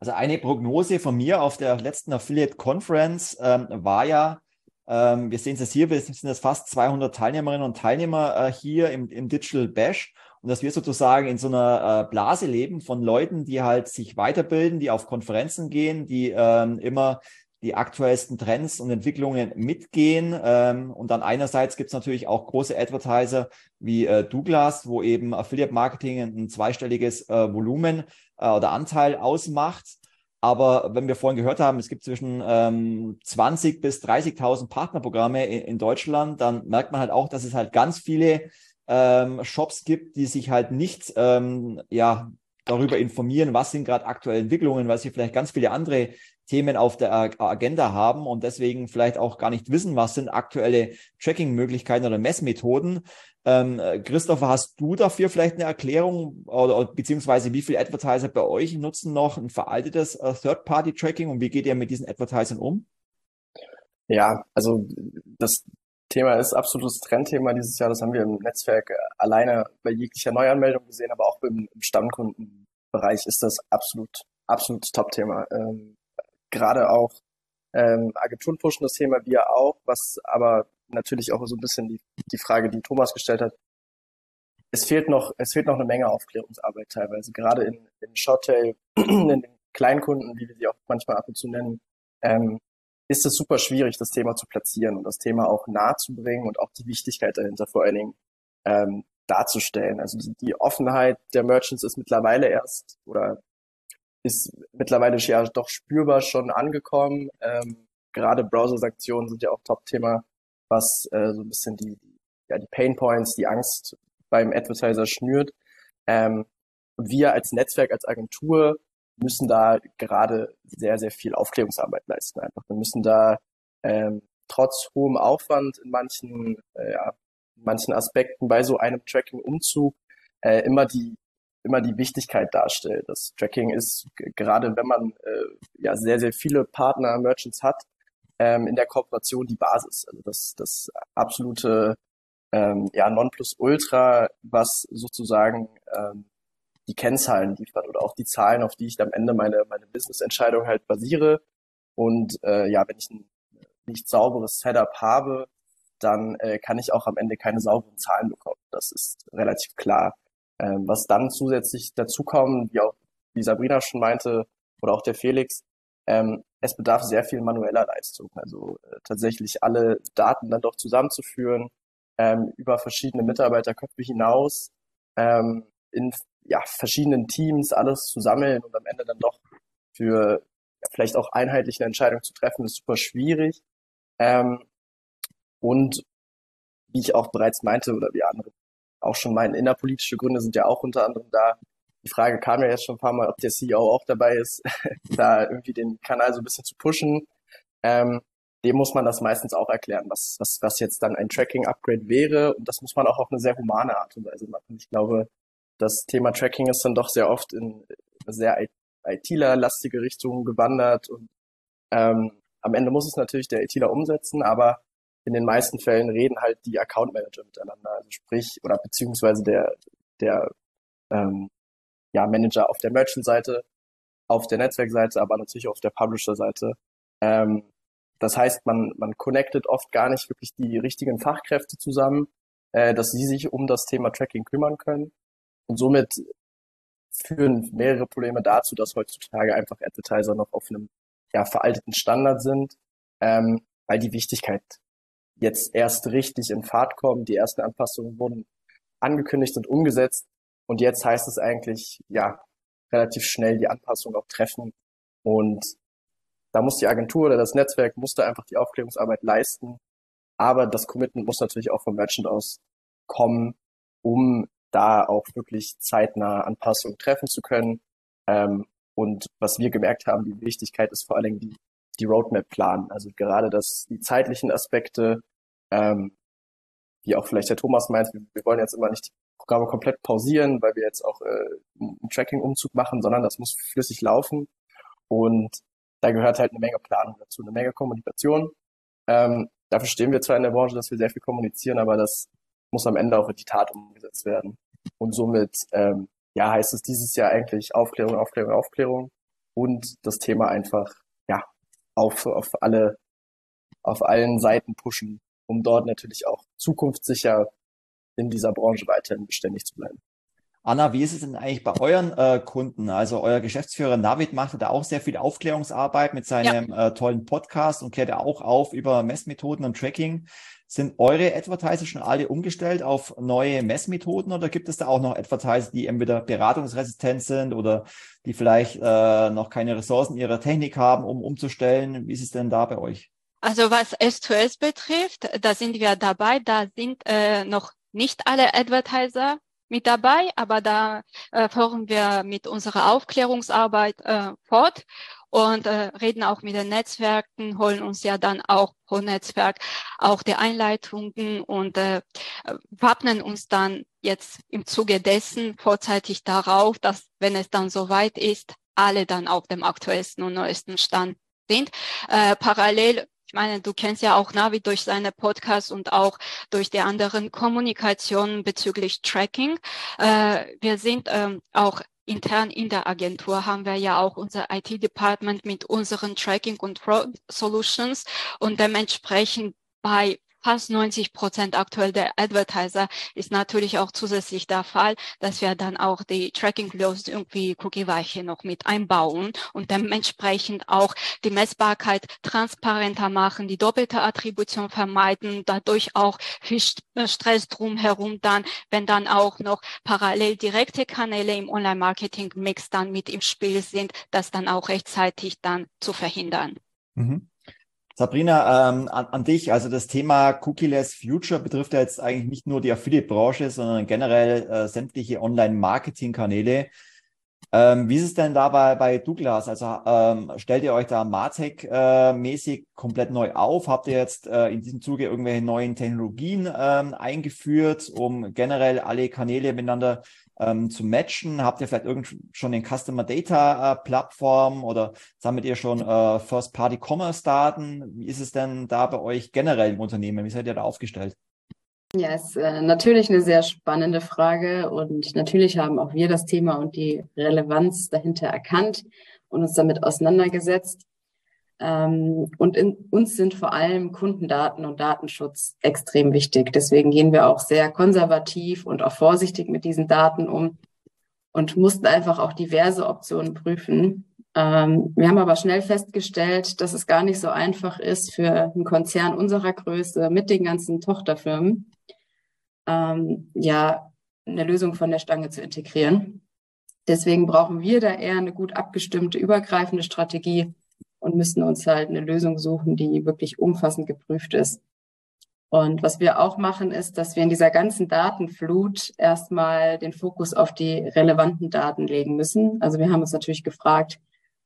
S3: Also eine Prognose von mir auf der letzten Affiliate Conference ähm, war ja, ähm, wir sehen es hier, wir sind jetzt fast 200 Teilnehmerinnen und Teilnehmer äh, hier im, im Digital Bash und dass wir sozusagen in so einer äh, Blase leben von Leuten, die halt sich weiterbilden, die auf Konferenzen gehen, die ähm, immer die aktuellsten Trends und Entwicklungen mitgehen. Ähm, und dann einerseits gibt es natürlich auch große Advertiser wie äh, Douglas, wo eben Affiliate Marketing ein, ein zweistelliges äh, Volumen äh, oder Anteil ausmacht. Aber wenn wir vorhin gehört haben, es gibt zwischen ähm, 20 bis 30.000 Partnerprogramme in, in, Deutschland, dann merkt man halt auch, dass es halt ganz viele ähm, Shops gibt, die sich halt nicht ähm, ja, darüber informieren, was sind gerade aktuelle Entwicklungen, weil sie vielleicht ganz viele andere Themen auf der Agenda haben und deswegen vielleicht auch gar nicht wissen, was sind aktuelle Tracking-Möglichkeiten oder Messmethoden. Ähm, Christopher, hast du dafür vielleicht eine Erklärung oder beziehungsweise wie viele Advertiser bei euch nutzen noch ein veraltetes äh, Third-Party-Tracking und wie geht ihr mit diesen Advertisern um?
S7: Ja, also das Thema ist absolutes Trendthema dieses Jahr. Das haben wir im Netzwerk alleine bei jeglicher Neuanmeldung gesehen, aber auch im, im Stammkundenbereich ist das absolut, absolutes Top-Thema. Ähm, gerade auch ähm, Agenturen pushen das Thema, wir auch, was aber natürlich auch so ein bisschen die, die Frage, die Thomas gestellt hat. Es fehlt noch, es fehlt noch eine Menge Aufklärungsarbeit teilweise, gerade in, in Shorttail, in den Kleinkunden, wie wir sie auch manchmal ab und zu nennen, ähm, ist es super schwierig, das Thema zu platzieren und das Thema auch nahe zu bringen und auch die Wichtigkeit dahinter vor allen Dingen ähm, darzustellen. Also die, die Offenheit der Merchants ist mittlerweile erst oder ist mittlerweile ja doch spürbar schon angekommen. Ähm, gerade Browser-Sanktionen sind ja auch Top-Thema, was äh, so ein bisschen die, ja, die Pain Points, die Angst beim Advertiser schnürt. Ähm, und wir als Netzwerk, als Agentur müssen da gerade sehr, sehr viel Aufklärungsarbeit leisten. Einfach. Wir müssen da ähm, trotz hohem Aufwand in manchen, äh, ja, in manchen Aspekten bei so einem Tracking-Umzug äh, immer die immer die Wichtigkeit darstellt. Das Tracking ist gerade, wenn man äh, ja sehr, sehr viele Partner, Merchants hat, ähm, in der Kooperation die Basis. Also das, das absolute ähm, ja, Nonplusultra, was sozusagen ähm, die Kennzahlen liefert oder auch die Zahlen, auf die ich am Ende meine, meine Business-Entscheidung halt basiere. Und äh, ja, wenn ich ein nicht sauberes Setup habe, dann äh, kann ich auch am Ende keine sauberen Zahlen bekommen. Das ist relativ klar. Ähm, was dann zusätzlich dazu kommt, wie auch wie Sabrina schon meinte, oder auch der Felix, ähm, es bedarf sehr viel manueller Leistung. Also äh, tatsächlich alle Daten dann doch zusammenzuführen, ähm, über verschiedene Mitarbeiterköpfe hinaus, ähm, in ja, verschiedenen Teams alles zu sammeln und am Ende dann doch für ja, vielleicht auch einheitliche Entscheidungen zu treffen, ist super schwierig. Ähm, und wie ich auch bereits meinte oder wie andere auch schon meinen, innerpolitische Gründe sind ja auch unter anderem da. Die Frage kam ja jetzt schon ein paar Mal, ob der CEO auch dabei ist, da irgendwie den Kanal so ein bisschen zu pushen. Ähm, dem muss man das meistens auch erklären, was, was, was jetzt dann ein Tracking-Upgrade wäre. Und das muss man auch auf eine sehr humane Art und Weise machen. Ich glaube, das Thema Tracking ist dann doch sehr oft in sehr ITler-lastige Richtung gewandert. Und ähm, am Ende muss es natürlich der ITler umsetzen, aber in den meisten Fällen reden halt die Account Manager miteinander, also sprich, oder beziehungsweise der, der ähm, ja, Manager auf der Merchant-Seite, auf der Netzwerkseite, aber natürlich auf der Publisher-Seite. Ähm, das heißt, man, man connectet oft gar nicht wirklich die richtigen Fachkräfte zusammen, äh, dass sie sich um das Thema Tracking kümmern können. Und somit führen mehrere Probleme dazu, dass heutzutage einfach Advertiser noch auf einem ja, veralteten Standard sind, ähm, weil die Wichtigkeit jetzt erst richtig in Fahrt kommen. Die ersten Anpassungen wurden angekündigt und umgesetzt. Und jetzt heißt es eigentlich, ja, relativ schnell die Anpassung auch treffen. Und da muss die Agentur oder das Netzwerk muss da einfach die Aufklärungsarbeit leisten. Aber das Commitment muss natürlich auch vom Merchant aus kommen, um da auch wirklich zeitnah Anpassungen treffen zu können. Ähm, und was wir gemerkt haben, die Wichtigkeit ist vor allen Dingen die die Roadmap planen. Also gerade das, die zeitlichen Aspekte, ähm, wie auch vielleicht der Thomas meint, wir, wir wollen jetzt immer nicht Programme komplett pausieren, weil wir jetzt auch äh, einen Tracking-Umzug machen, sondern das muss flüssig laufen. Und da gehört halt eine Menge Planung dazu, eine Menge Kommunikation. Ähm, dafür stehen wir zwar in der Branche, dass wir sehr viel kommunizieren, aber das muss am Ende auch in die Tat umgesetzt werden. Und somit, ähm, ja, heißt es dieses Jahr eigentlich Aufklärung, Aufklärung, Aufklärung. und das Thema einfach ja auf, auf alle auf allen Seiten pushen, um dort natürlich auch zukunftssicher in dieser Branche weiterhin beständig zu bleiben.
S3: Anna, wie ist es denn eigentlich bei euren äh, Kunden? Also euer Geschäftsführer Navid macht da auch sehr viel Aufklärungsarbeit mit seinem ja. äh, tollen Podcast und klärt auch auf über Messmethoden und Tracking. Sind eure Advertiser schon alle umgestellt auf neue Messmethoden oder gibt es da auch noch Advertiser, die entweder beratungsresistent sind oder die vielleicht äh, noch keine Ressourcen ihrer Technik haben, um umzustellen? Wie ist es denn da bei euch?
S6: Also was S2S betrifft, da sind wir dabei. Da sind äh, noch nicht alle Advertiser mit dabei, aber da äh, fahren wir mit unserer Aufklärungsarbeit äh, fort und äh, reden auch mit den Netzwerken, holen uns ja dann auch pro Netzwerk auch die Einleitungen und äh, wappnen uns dann jetzt im Zuge dessen vorzeitig darauf, dass wenn es dann soweit ist, alle dann auf dem aktuellsten und neuesten Stand sind. Äh, parallel ich meine, du kennst ja auch Navi durch seine Podcasts und auch durch die anderen Kommunikationen bezüglich Tracking. Äh, wir sind ähm, auch intern in der Agentur haben wir ja auch unser IT-Department mit unseren Tracking und Fraud Solutions und dementsprechend bei fast 90 Prozent aktuell der Advertiser ist natürlich auch zusätzlich der Fall, dass wir dann auch die Tracking-Lösung wie Cookie-Weiche noch mit einbauen und dementsprechend auch die Messbarkeit transparenter machen, die doppelte Attribution vermeiden, dadurch auch viel äh, Stress drumherum dann, wenn dann auch noch parallel direkte Kanäle im Online-Marketing-Mix dann mit im Spiel sind, das dann auch rechtzeitig dann zu verhindern.
S3: Mhm. Sabrina, ähm, an, an, dich, also das Thema Cookie-less Future betrifft ja jetzt eigentlich nicht nur die Affiliate-Branche, sondern generell äh, sämtliche Online-Marketing-Kanäle. Ähm, wie ist es denn da bei, bei Douglas? Also ähm, stellt ihr euch da Martech-mäßig äh, komplett neu auf? Habt ihr jetzt äh, in diesem Zuge irgendwelche neuen Technologien ähm, eingeführt, um generell alle Kanäle miteinander ähm, zu matchen? Habt ihr vielleicht irgend schon den Customer Data äh, Plattform oder sammelt ihr schon äh, First Party Commerce Daten? Wie ist es denn da bei euch generell im Unternehmen? Wie seid ihr da aufgestellt?
S4: Ja, ist äh, natürlich eine sehr spannende Frage und natürlich haben auch wir das Thema und die Relevanz dahinter erkannt und uns damit auseinandergesetzt. Ähm, und in, uns sind vor allem Kundendaten und Datenschutz extrem wichtig. Deswegen gehen wir auch sehr konservativ und auch vorsichtig mit diesen Daten um und mussten einfach auch diverse Optionen prüfen. Ähm, wir haben aber schnell festgestellt, dass es gar nicht so einfach ist für einen Konzern unserer Größe mit den ganzen Tochterfirmen, ähm, ja, eine Lösung von der Stange zu integrieren. Deswegen brauchen wir da eher eine gut abgestimmte, übergreifende Strategie, und müssen uns halt eine Lösung suchen, die wirklich umfassend geprüft ist. Und was wir auch machen, ist, dass wir in dieser ganzen Datenflut erstmal den Fokus auf die relevanten Daten legen müssen. Also wir haben uns natürlich gefragt,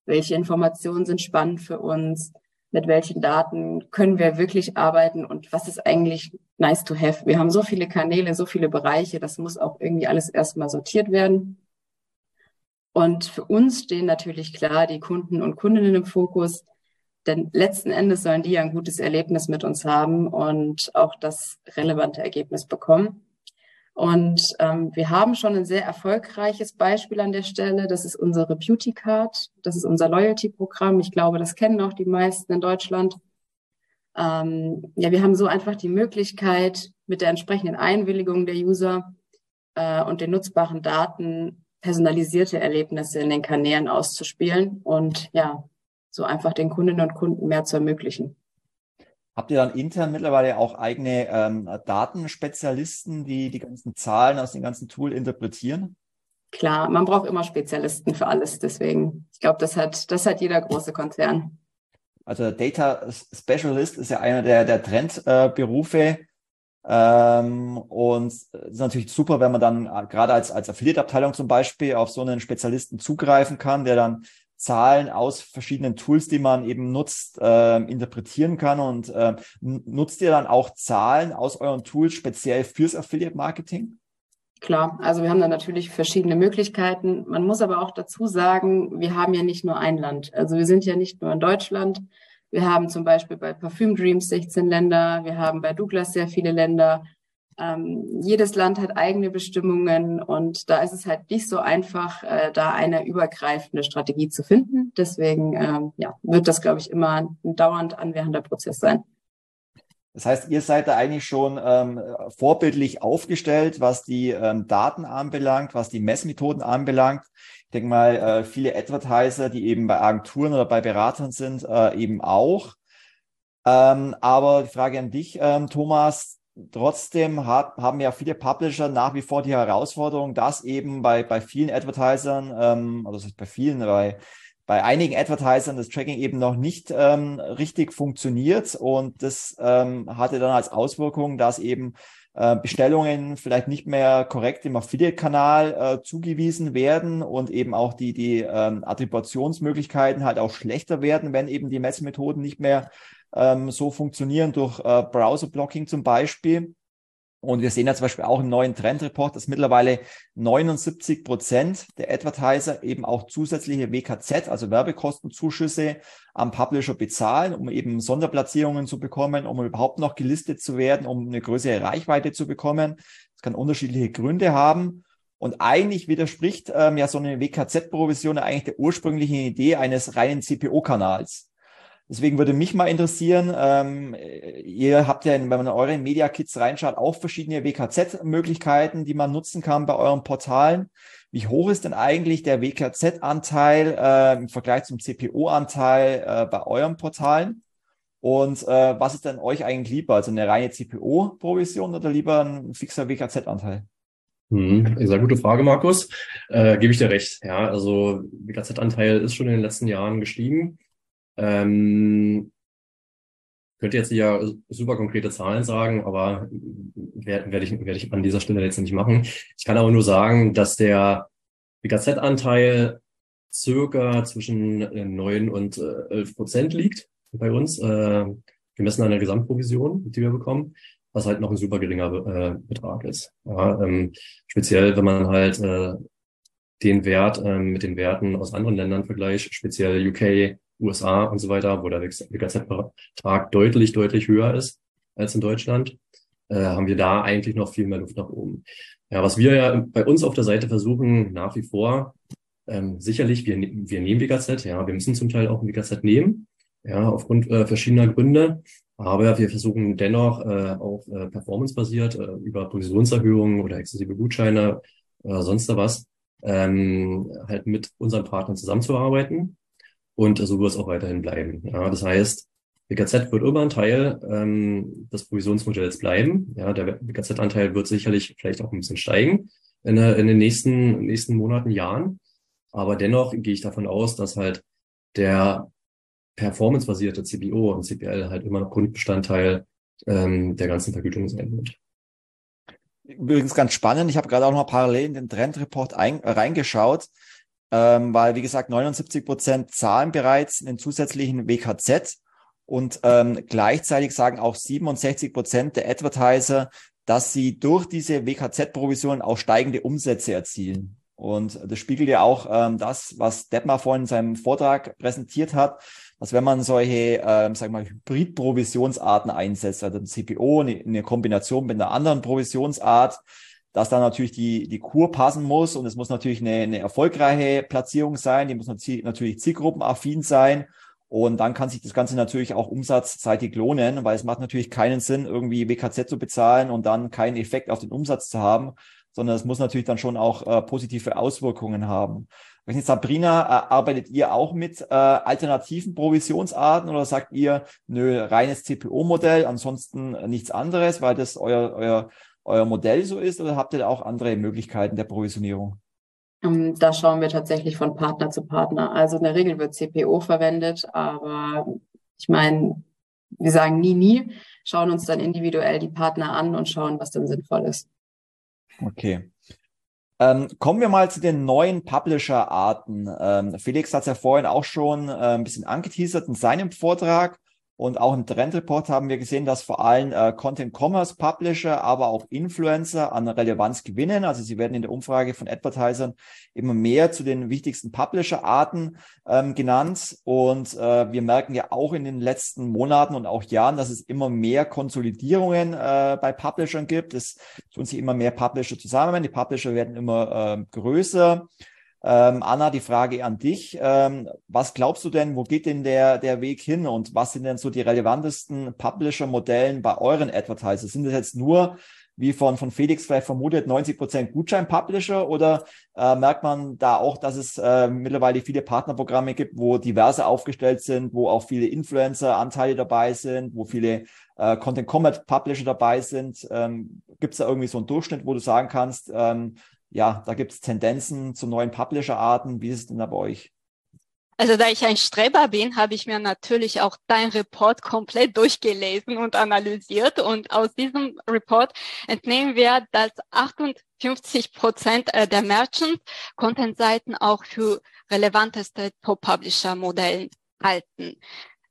S4: welche Informationen sind spannend für uns, mit welchen Daten können wir wirklich arbeiten und was ist eigentlich nice to have. Wir haben so viele Kanäle, so viele Bereiche, das muss auch irgendwie alles erstmal sortiert werden. Und für uns stehen natürlich klar die Kunden und Kundinnen im Fokus, denn letzten Endes sollen die ja ein gutes Erlebnis mit uns haben und auch das relevante Ergebnis bekommen. Und ähm, wir haben schon ein sehr erfolgreiches Beispiel an der Stelle. Das ist unsere Beauty Card. Das ist unser Loyalty-Programm. Ich glaube, das kennen auch die meisten in Deutschland. Ähm, ja, wir haben so einfach die Möglichkeit, mit der entsprechenden Einwilligung der User äh, und den nutzbaren Daten personalisierte Erlebnisse in den Kanälen auszuspielen und ja, so einfach den Kundinnen und Kunden mehr zu ermöglichen.
S3: Habt ihr dann intern mittlerweile auch eigene ähm, Datenspezialisten, die die ganzen Zahlen aus dem ganzen Tool interpretieren?
S4: Klar, man braucht immer Spezialisten für alles. Deswegen, ich glaube, das hat, das hat jeder große Konzern.
S3: Also Data Specialist ist ja einer der, der Trendberufe. Äh, ähm, und es ist natürlich super, wenn man dann äh, gerade als, als Affiliate-Abteilung zum Beispiel auf so einen Spezialisten zugreifen kann, der dann Zahlen aus verschiedenen Tools, die man eben nutzt, äh, interpretieren kann. Und äh, nutzt ihr dann auch Zahlen aus euren Tools speziell fürs Affiliate-Marketing?
S4: Klar, also wir haben da natürlich verschiedene Möglichkeiten. Man muss aber auch dazu sagen, wir haben ja nicht nur ein Land. Also wir sind ja nicht nur in Deutschland, wir haben zum Beispiel bei Parfüm Dreams 16 Länder, wir haben bei Douglas sehr viele Länder. Ähm, jedes Land hat eigene Bestimmungen und da ist es halt nicht so einfach, äh, da eine übergreifende Strategie zu finden. Deswegen ähm, ja, wird das, glaube ich, immer ein dauernd anwährender Prozess sein.
S3: Das heißt, ihr seid da eigentlich schon ähm, vorbildlich aufgestellt, was die ähm, Daten anbelangt, was die Messmethoden anbelangt. Ich denke mal, äh, viele Advertiser, die eben bei Agenturen oder bei Beratern sind, äh, eben auch. Ähm, aber die Frage an dich, ähm, Thomas, trotzdem hat, haben ja viele Publisher nach wie vor die Herausforderung, dass eben bei, bei vielen Advertisern, ähm, also bei vielen, bei bei einigen Advertisern das Tracking eben noch nicht ähm, richtig funktioniert und das ähm, hatte dann als Auswirkung, dass eben äh, Bestellungen vielleicht nicht mehr korrekt im Affiliate-Kanal äh, zugewiesen werden und eben auch die, die ähm, Attributionsmöglichkeiten halt auch schlechter werden, wenn eben die Messmethoden nicht mehr ähm, so funktionieren durch äh, Browser-Blocking zum Beispiel. Und wir sehen ja zum Beispiel auch im neuen Trendreport, dass mittlerweile 79 Prozent der Advertiser eben auch zusätzliche WKZ, also Werbekostenzuschüsse am Publisher bezahlen, um eben Sonderplatzierungen zu bekommen, um überhaupt noch gelistet zu werden, um eine größere Reichweite zu bekommen. Das kann unterschiedliche Gründe haben. Und eigentlich widerspricht ähm, ja so eine WKZ-Provision eigentlich der ursprünglichen Idee eines reinen CPO-Kanals. Deswegen würde mich mal interessieren, ähm, ihr habt ja, wenn man in eure Media Kits reinschaut, auch verschiedene WKZ-Möglichkeiten, die man nutzen kann bei euren Portalen. Wie hoch ist denn eigentlich der WKZ-Anteil äh, im Vergleich zum CPO-Anteil äh, bei euren Portalen? Und äh, was ist denn euch eigentlich lieber? Also eine reine CPO-Provision oder lieber ein fixer WKZ-Anteil?
S5: Hm, sehr gute Frage, Markus. Äh, Gebe ich dir recht. Ja, also WKZ-Anteil ist schon in den letzten Jahren gestiegen. Ähm, könnte jetzt ja super konkrete Zahlen sagen, aber werde werd ich, werd ich an dieser Stelle jetzt nicht machen. Ich kann aber nur sagen, dass der BKZ-Anteil circa zwischen 9 und 11 Prozent liegt bei uns, äh, gemessen an der Gesamtprovision, die wir bekommen, was halt noch ein super geringer äh, Betrag ist. Ja, ähm, speziell, wenn man halt äh, den Wert äh, mit den Werten aus anderen Ländern vergleicht, speziell UK, USA und so weiter, wo der WKZ-Betrag deutlich, deutlich höher ist als in Deutschland, äh, haben wir da eigentlich noch viel mehr Luft nach oben. Ja, was wir ja bei uns auf der Seite versuchen, nach wie vor, ähm, sicherlich, wir, ne-, wir nehmen WKZ, ja, wir müssen zum Teil auch ein WKZ nehmen, ja, aufgrund äh, verschiedener Gründe. Aber wir versuchen dennoch äh, auch äh, performancebasiert äh, über Provisionserhöhungen oder exzessive Gutscheine oder sonst was ähm, halt mit unseren Partnern zusammenzuarbeiten und so wird es auch weiterhin bleiben. Ja, das heißt, BKZ wird immer ein Teil ähm, des Provisionsmodells bleiben. Ja, der BKZ-Anteil wird sicherlich vielleicht auch ein bisschen steigen in, in den nächsten, nächsten Monaten, Jahren. Aber dennoch gehe ich davon aus, dass halt der performancebasierte CPO und CPL halt immer noch Grundbestandteil ähm, der ganzen Vergütung sein wird.
S3: Übrigens ganz spannend, ich habe gerade auch noch parallel in den Trendreport ein, reingeschaut ähm, weil, wie gesagt, 79 Prozent zahlen bereits einen zusätzlichen WKZ und ähm, gleichzeitig sagen auch 67 Prozent der Advertiser, dass sie durch diese WKZ-Provision auch steigende Umsätze erzielen. Und das spiegelt ja auch ähm, das, was Detmar vorhin in seinem Vortrag präsentiert hat, dass wenn man solche, ähm, sag mal, Hybrid-Provisionsarten einsetzt, also ein CPO, eine, eine Kombination mit einer anderen Provisionsart, dass da natürlich die, die Kur passen muss. Und es muss natürlich eine, eine erfolgreiche Platzierung sein, die muss natürlich zielgruppenaffin sein. Und dann kann sich das Ganze natürlich auch umsatzseitig lohnen, weil es macht natürlich keinen Sinn, irgendwie WKZ zu bezahlen und dann keinen Effekt auf den Umsatz zu haben, sondern es muss natürlich dann schon auch äh, positive Auswirkungen haben. Sabrina, äh, arbeitet ihr auch mit äh, alternativen Provisionsarten oder sagt ihr, nö, reines CPO-Modell, ansonsten nichts anderes, weil das euer, euer euer Modell so ist oder habt ihr da auch andere Möglichkeiten der Provisionierung?
S4: Ähm, da schauen wir tatsächlich von Partner zu Partner. Also in der Regel wird CPO verwendet, aber ich meine, wir sagen nie, nie, schauen uns dann individuell die Partner an und schauen, was dann sinnvoll ist.
S3: Okay. Ähm, kommen wir mal zu den neuen Publisher-Arten. Ähm, Felix hat es ja vorhin auch schon äh, ein bisschen angeteasert in seinem Vortrag. Und auch im Trendreport haben wir gesehen, dass vor allem äh, Content Commerce Publisher, aber auch Influencer an Relevanz gewinnen. Also sie werden in der Umfrage von Advertisern immer mehr zu den wichtigsten Publisher-Arten ähm, genannt. Und äh, wir merken ja auch in den letzten Monaten und auch Jahren, dass es immer mehr Konsolidierungen äh, bei Publishern gibt. Es tun sich immer mehr Publisher zusammen. Die Publisher werden immer äh, größer. Ähm, Anna, die Frage an dich. Ähm, was glaubst du denn, wo geht denn der, der Weg hin und was sind denn so die relevantesten Publisher-Modellen bei euren Advertisers? Sind das jetzt nur, wie von, von Felix vielleicht vermutet, 90 Prozent Gutschein-Publisher oder äh, merkt man da auch, dass es äh, mittlerweile viele Partnerprogramme gibt, wo diverse aufgestellt sind, wo auch viele Influencer-Anteile dabei sind, wo viele äh, Content-Commerce-Publisher dabei sind? Ähm, Gibt es da irgendwie so einen Durchschnitt, wo du sagen kannst, ähm, ja, da gibt es Tendenzen zu neuen Publisher-Arten. Wie ist es denn da bei euch?
S6: Also da ich ein Streber bin, habe ich mir natürlich auch dein Report komplett durchgelesen und analysiert. Und aus diesem Report entnehmen wir, dass 58 Prozent äh, der Merchant Content-Seiten auch für relevanteste Top-Publisher-Modellen halten.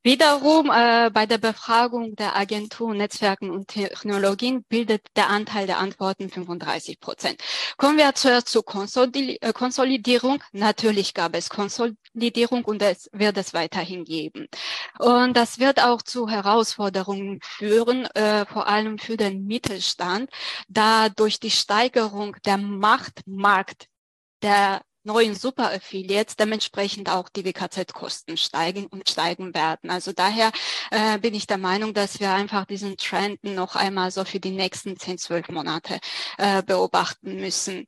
S6: Wiederum äh, bei der Befragung der Agentur Netzwerken und Technologien bildet der Anteil der Antworten 35 Prozent. Kommen wir zuerst zur äh, Konsolidierung. Natürlich gab es Konsolidierung und es wird es weiterhin geben. Und das wird auch zu Herausforderungen führen, äh, vor allem für den Mittelstand, da durch die Steigerung der Machtmarkt der neuen Super-Affiliates dementsprechend auch die WKZ-Kosten steigen und steigen werden. Also daher äh, bin ich der Meinung, dass wir einfach diesen Trend noch einmal so für die nächsten 10, 12 Monate äh, beobachten müssen.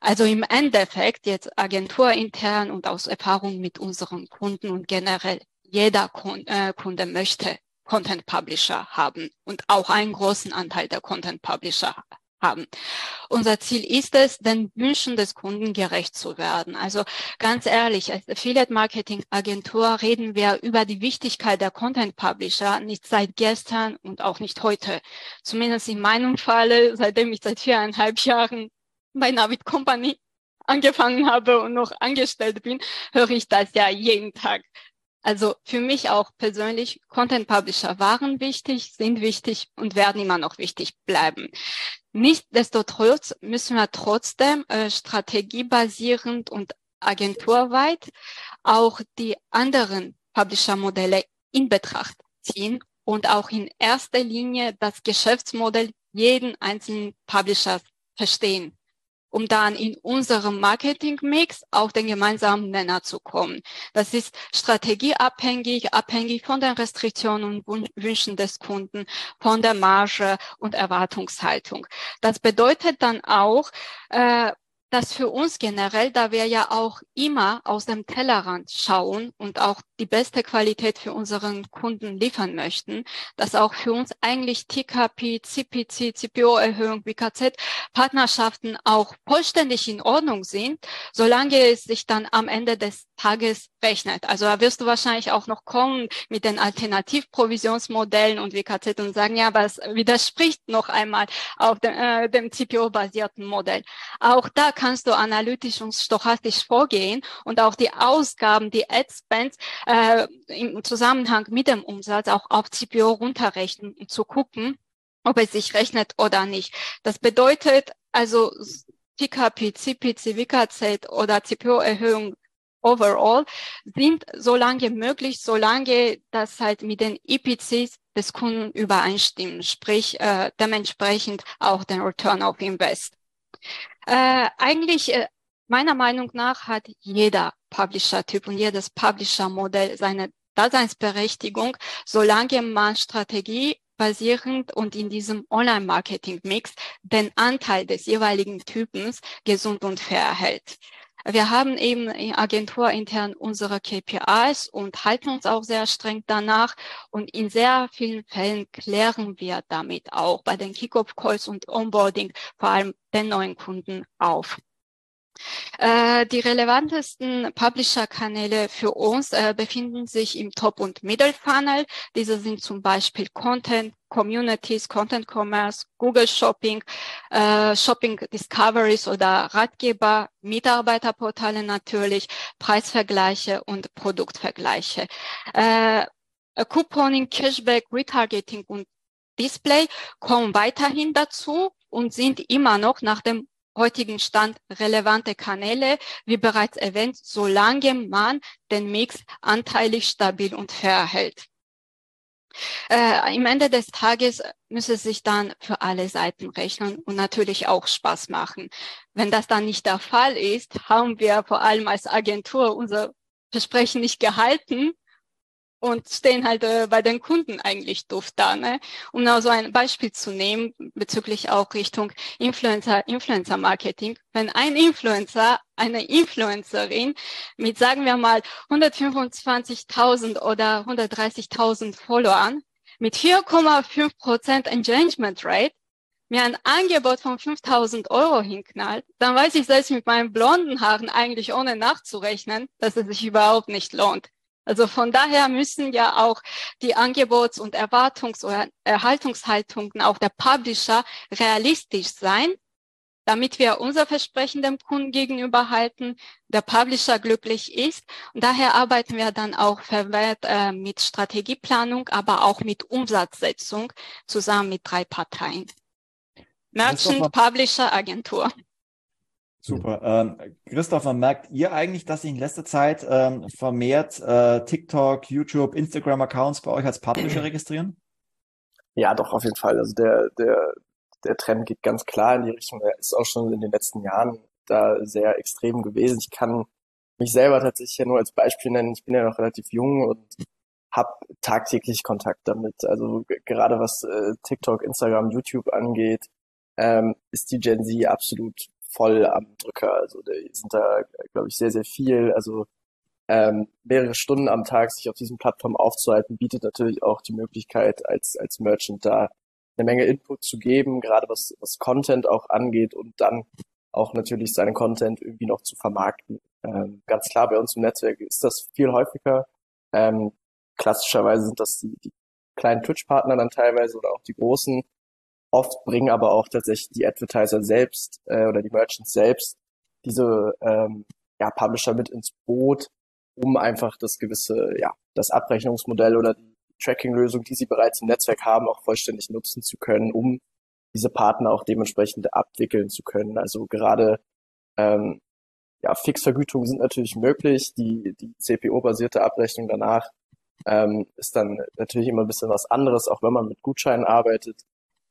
S6: Also im Endeffekt jetzt agenturintern und aus Erfahrung mit unseren Kunden und generell jeder äh, Kunde möchte Content Publisher haben und auch einen großen Anteil der Content Publisher haben. Unser Ziel ist es, den Wünschen des Kunden gerecht zu werden. Also ganz ehrlich, als Affiliate Marketing Agentur reden wir über die Wichtigkeit der Content Publisher nicht seit gestern und auch nicht heute. Zumindest in meinem Falle, seitdem ich seit viereinhalb Jahren bei Navid Company angefangen habe und noch angestellt bin, höre ich das ja jeden Tag. Also für mich auch persönlich, Content Publisher waren wichtig, sind wichtig und werden immer noch wichtig bleiben. Nichtsdestotrotz müssen wir trotzdem äh, strategiebasierend und agenturweit auch die anderen Publisher-Modelle in Betracht ziehen und auch in erster Linie das Geschäftsmodell jeden einzelnen Publishers verstehen um dann in unserem Marketingmix auf den gemeinsamen Nenner zu kommen. Das ist strategieabhängig, abhängig von den Restriktionen und Wünschen des Kunden, von der Marge und Erwartungshaltung. Das bedeutet dann auch, äh, dass für uns generell, da wir ja auch immer aus dem Tellerrand schauen und auch die beste Qualität für unseren Kunden liefern möchten, dass auch für uns eigentlich TKP, CPC, CPO-Erhöhung, WKZ Partnerschaften auch vollständig in Ordnung sind, solange es sich dann am Ende des Tages rechnet. Also da wirst du wahrscheinlich auch noch kommen mit den Alternativprovisionsmodellen und WKZ und sagen, ja, es widerspricht noch einmal auf dem, äh, dem CPO-basierten Modell. Auch da kannst du analytisch und stochastisch vorgehen und auch die Ausgaben, die Ad-Spends äh, im Zusammenhang mit dem Umsatz auch auf CPO runterrechnen und zu gucken, ob es sich rechnet oder nicht. Das bedeutet also PKP, CPC, WKZ oder CPO-Erhöhung overall sind so lange möglich, solange das halt mit den EPCs des Kunden übereinstimmen, sprich äh, dementsprechend auch den Return of Invest. Äh, eigentlich äh, meiner Meinung nach hat jeder Publisher-Typ und jedes Publisher-Modell seine Daseinsberechtigung, solange man Strategie basierend und in diesem Online-Marketing-Mix den Anteil des jeweiligen Typens gesund und fair hält. Wir haben eben in Agentur intern unsere KPIs und halten uns auch sehr streng danach. Und in sehr vielen Fällen klären wir damit auch bei den Kickoff-Calls und Onboarding vor allem den neuen Kunden auf. Äh, die relevantesten Publisher-Kanäle für uns äh, befinden sich im Top- und Middle-Funnel. Diese sind zum Beispiel Content, Communities, Content Commerce, Google Shopping, äh, Shopping Discoveries oder Ratgeber, Mitarbeiterportale natürlich, Preisvergleiche und Produktvergleiche. Äh, äh, Couponing, Cashback, Retargeting und Display kommen weiterhin dazu und sind immer noch nach dem heutigen Stand relevante Kanäle, wie bereits erwähnt, solange man den Mix anteilig stabil und fair hält. Äh, Im Ende des Tages müsse sich dann für alle Seiten rechnen und natürlich auch Spaß machen. Wenn das dann nicht der Fall ist, haben wir vor allem als Agentur unser Versprechen nicht gehalten und stehen halt äh, bei den Kunden eigentlich doof da. Ne? Um noch so ein Beispiel zu nehmen, bezüglich auch Richtung Influencer, Influencer Marketing. Wenn ein Influencer, eine Influencerin mit, sagen wir mal, 125.000 oder 130.000 Followern mit 4,5 Prozent Engagement Rate mir ein Angebot von 5000 Euro hinknallt, dann weiß ich selbst mit meinen blonden Haaren eigentlich ohne nachzurechnen, dass es sich überhaupt nicht lohnt. Also von daher müssen ja auch die Angebots- und Erwartungs- oder Erhaltungshaltungen auch der Publisher realistisch sein, damit wir unser Versprechen dem Kunden gegenüber halten, der Publisher glücklich ist. Und daher arbeiten wir dann auch verwehrt äh, mit Strategieplanung, aber auch mit Umsatzsetzung zusammen mit drei Parteien. Merchant, Publisher, Agentur.
S3: Super. Ähm, Christopher, merkt ihr eigentlich, dass sich in letzter Zeit ähm, vermehrt äh, TikTok, YouTube, Instagram-Accounts bei euch als Publisher registrieren?
S7: Ja, doch, auf jeden Fall. Also der, der, der Trend geht ganz klar in die Richtung. Er ist auch schon in den letzten Jahren da sehr extrem gewesen. Ich kann mich selber tatsächlich ja nur als Beispiel nennen. Ich bin ja noch relativ jung und habe tagtäglich Kontakt damit. Also gerade was äh, TikTok, Instagram, YouTube angeht, ähm, ist die Gen Z absolut voll am Drücker. Also die sind da, glaube ich, sehr, sehr viel. Also ähm, mehrere Stunden am Tag sich auf diesen Plattformen aufzuhalten, bietet natürlich auch die Möglichkeit, als, als Merchant da eine Menge Input zu geben, gerade was, was Content auch angeht und dann auch natürlich seinen Content irgendwie noch zu vermarkten. Ähm, ganz klar, bei uns im Netzwerk ist das viel häufiger. Ähm, klassischerweise sind das die, die kleinen Twitch-Partner dann teilweise oder auch die großen, Oft bringen aber auch tatsächlich die Advertiser selbst äh, oder die Merchants selbst diese ähm, ja, Publisher mit ins Boot, um einfach das gewisse, ja, das Abrechnungsmodell oder die Tracking-Lösung, die sie bereits im Netzwerk haben, auch vollständig nutzen zu können, um diese Partner auch dementsprechend abwickeln zu können. Also gerade ähm, ja, Fixvergütungen sind natürlich möglich. Die, die CPO-basierte Abrechnung danach ähm, ist dann natürlich immer ein bisschen was anderes, auch wenn man mit Gutscheinen arbeitet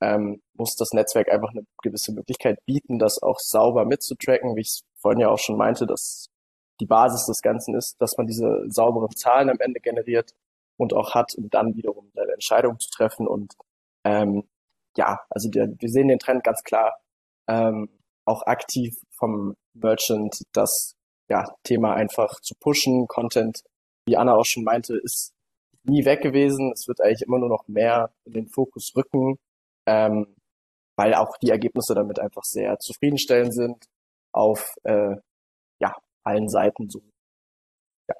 S7: ähm, muss das Netzwerk einfach eine gewisse Möglichkeit bieten, das auch sauber mitzutracken, wie ich es vorhin ja auch schon meinte, dass die Basis des Ganzen ist, dass man diese sauberen Zahlen am Ende generiert und auch hat, um dann wiederum eine Entscheidung zu treffen. Und ähm, ja, also der, wir sehen den Trend ganz klar, ähm, auch aktiv vom Merchant das ja, Thema einfach zu pushen. Content, wie Anna auch schon meinte, ist nie weg gewesen. Es wird eigentlich immer nur noch mehr in den Fokus rücken ähm, weil auch die Ergebnisse damit einfach sehr zufriedenstellend sind auf äh, ja, allen Seiten so.
S3: Ja.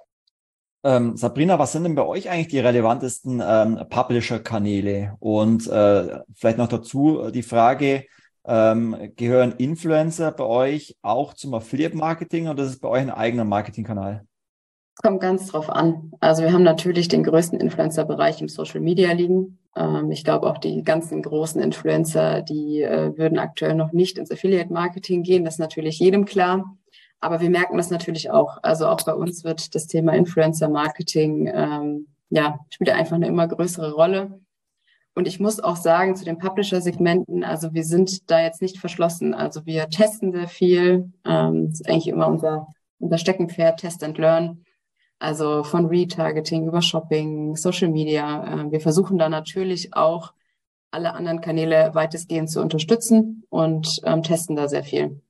S3: Ähm, Sabrina, was sind denn bei euch eigentlich die relevantesten ähm, Publisher-Kanäle? Und äh, vielleicht noch dazu die Frage, ähm, gehören Influencer bei euch auch zum Affiliate-Marketing oder ist es bei euch ein eigener Marketingkanal?
S4: Kommt ganz drauf an. Also wir haben natürlich den größten Influencer-Bereich im Social Media liegen. Ähm, ich glaube auch die ganzen großen Influencer, die äh, würden aktuell noch nicht ins Affiliate-Marketing gehen. Das ist natürlich jedem klar. Aber wir merken das natürlich auch. Also auch bei uns wird das Thema Influencer-Marketing, ähm, ja, spielt einfach eine immer größere Rolle. Und ich muss auch sagen, zu den Publisher-Segmenten, also wir sind da jetzt nicht verschlossen. Also wir testen sehr viel. Ähm, das ist eigentlich immer unser, unser Steckenpferd, Test and Learn. Also von Retargeting über Shopping, Social Media. Ähm, wir versuchen da natürlich auch alle anderen Kanäle weitestgehend zu unterstützen und ähm, testen da sehr viel.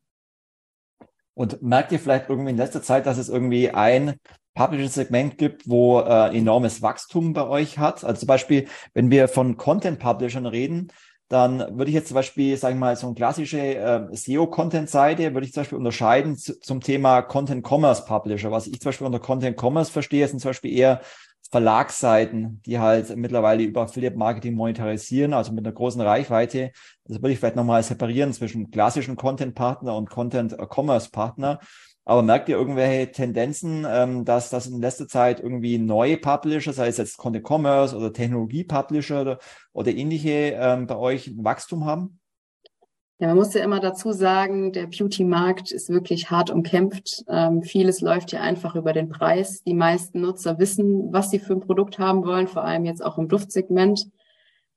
S3: Und merkt ihr vielleicht irgendwie in letzter Zeit, dass es irgendwie ein Publisher-Segment gibt, wo äh, enormes Wachstum bei euch hat? Also zum Beispiel, wenn wir von Content-Publishern reden, dann würde ich jetzt zum Beispiel, sage ich mal, so eine klassische äh, SEO-Content-Seite würde ich zum Beispiel unterscheiden zu, zum Thema Content-Commerce-Publisher. Was ich zum Beispiel unter Content-Commerce verstehe, sind zum Beispiel eher Verlagsseiten, die halt mittlerweile über Affiliate-Marketing monetarisieren, also mit einer großen Reichweite. Das würde ich vielleicht nochmal separieren zwischen klassischen Content-Partner und Content-Commerce-Partner. Aber merkt ihr irgendwelche Tendenzen, ähm, dass das in letzter Zeit irgendwie neue Publisher, sei es jetzt Content Commerce oder Technologie-Publisher oder, oder ähnliche, ähm, bei euch Wachstum haben?
S4: Ja, man muss ja immer dazu sagen, der Beauty-Markt ist wirklich hart umkämpft. Ähm, vieles läuft hier einfach über den Preis. Die meisten Nutzer wissen, was sie für ein Produkt haben wollen, vor allem jetzt auch im Duftsegment.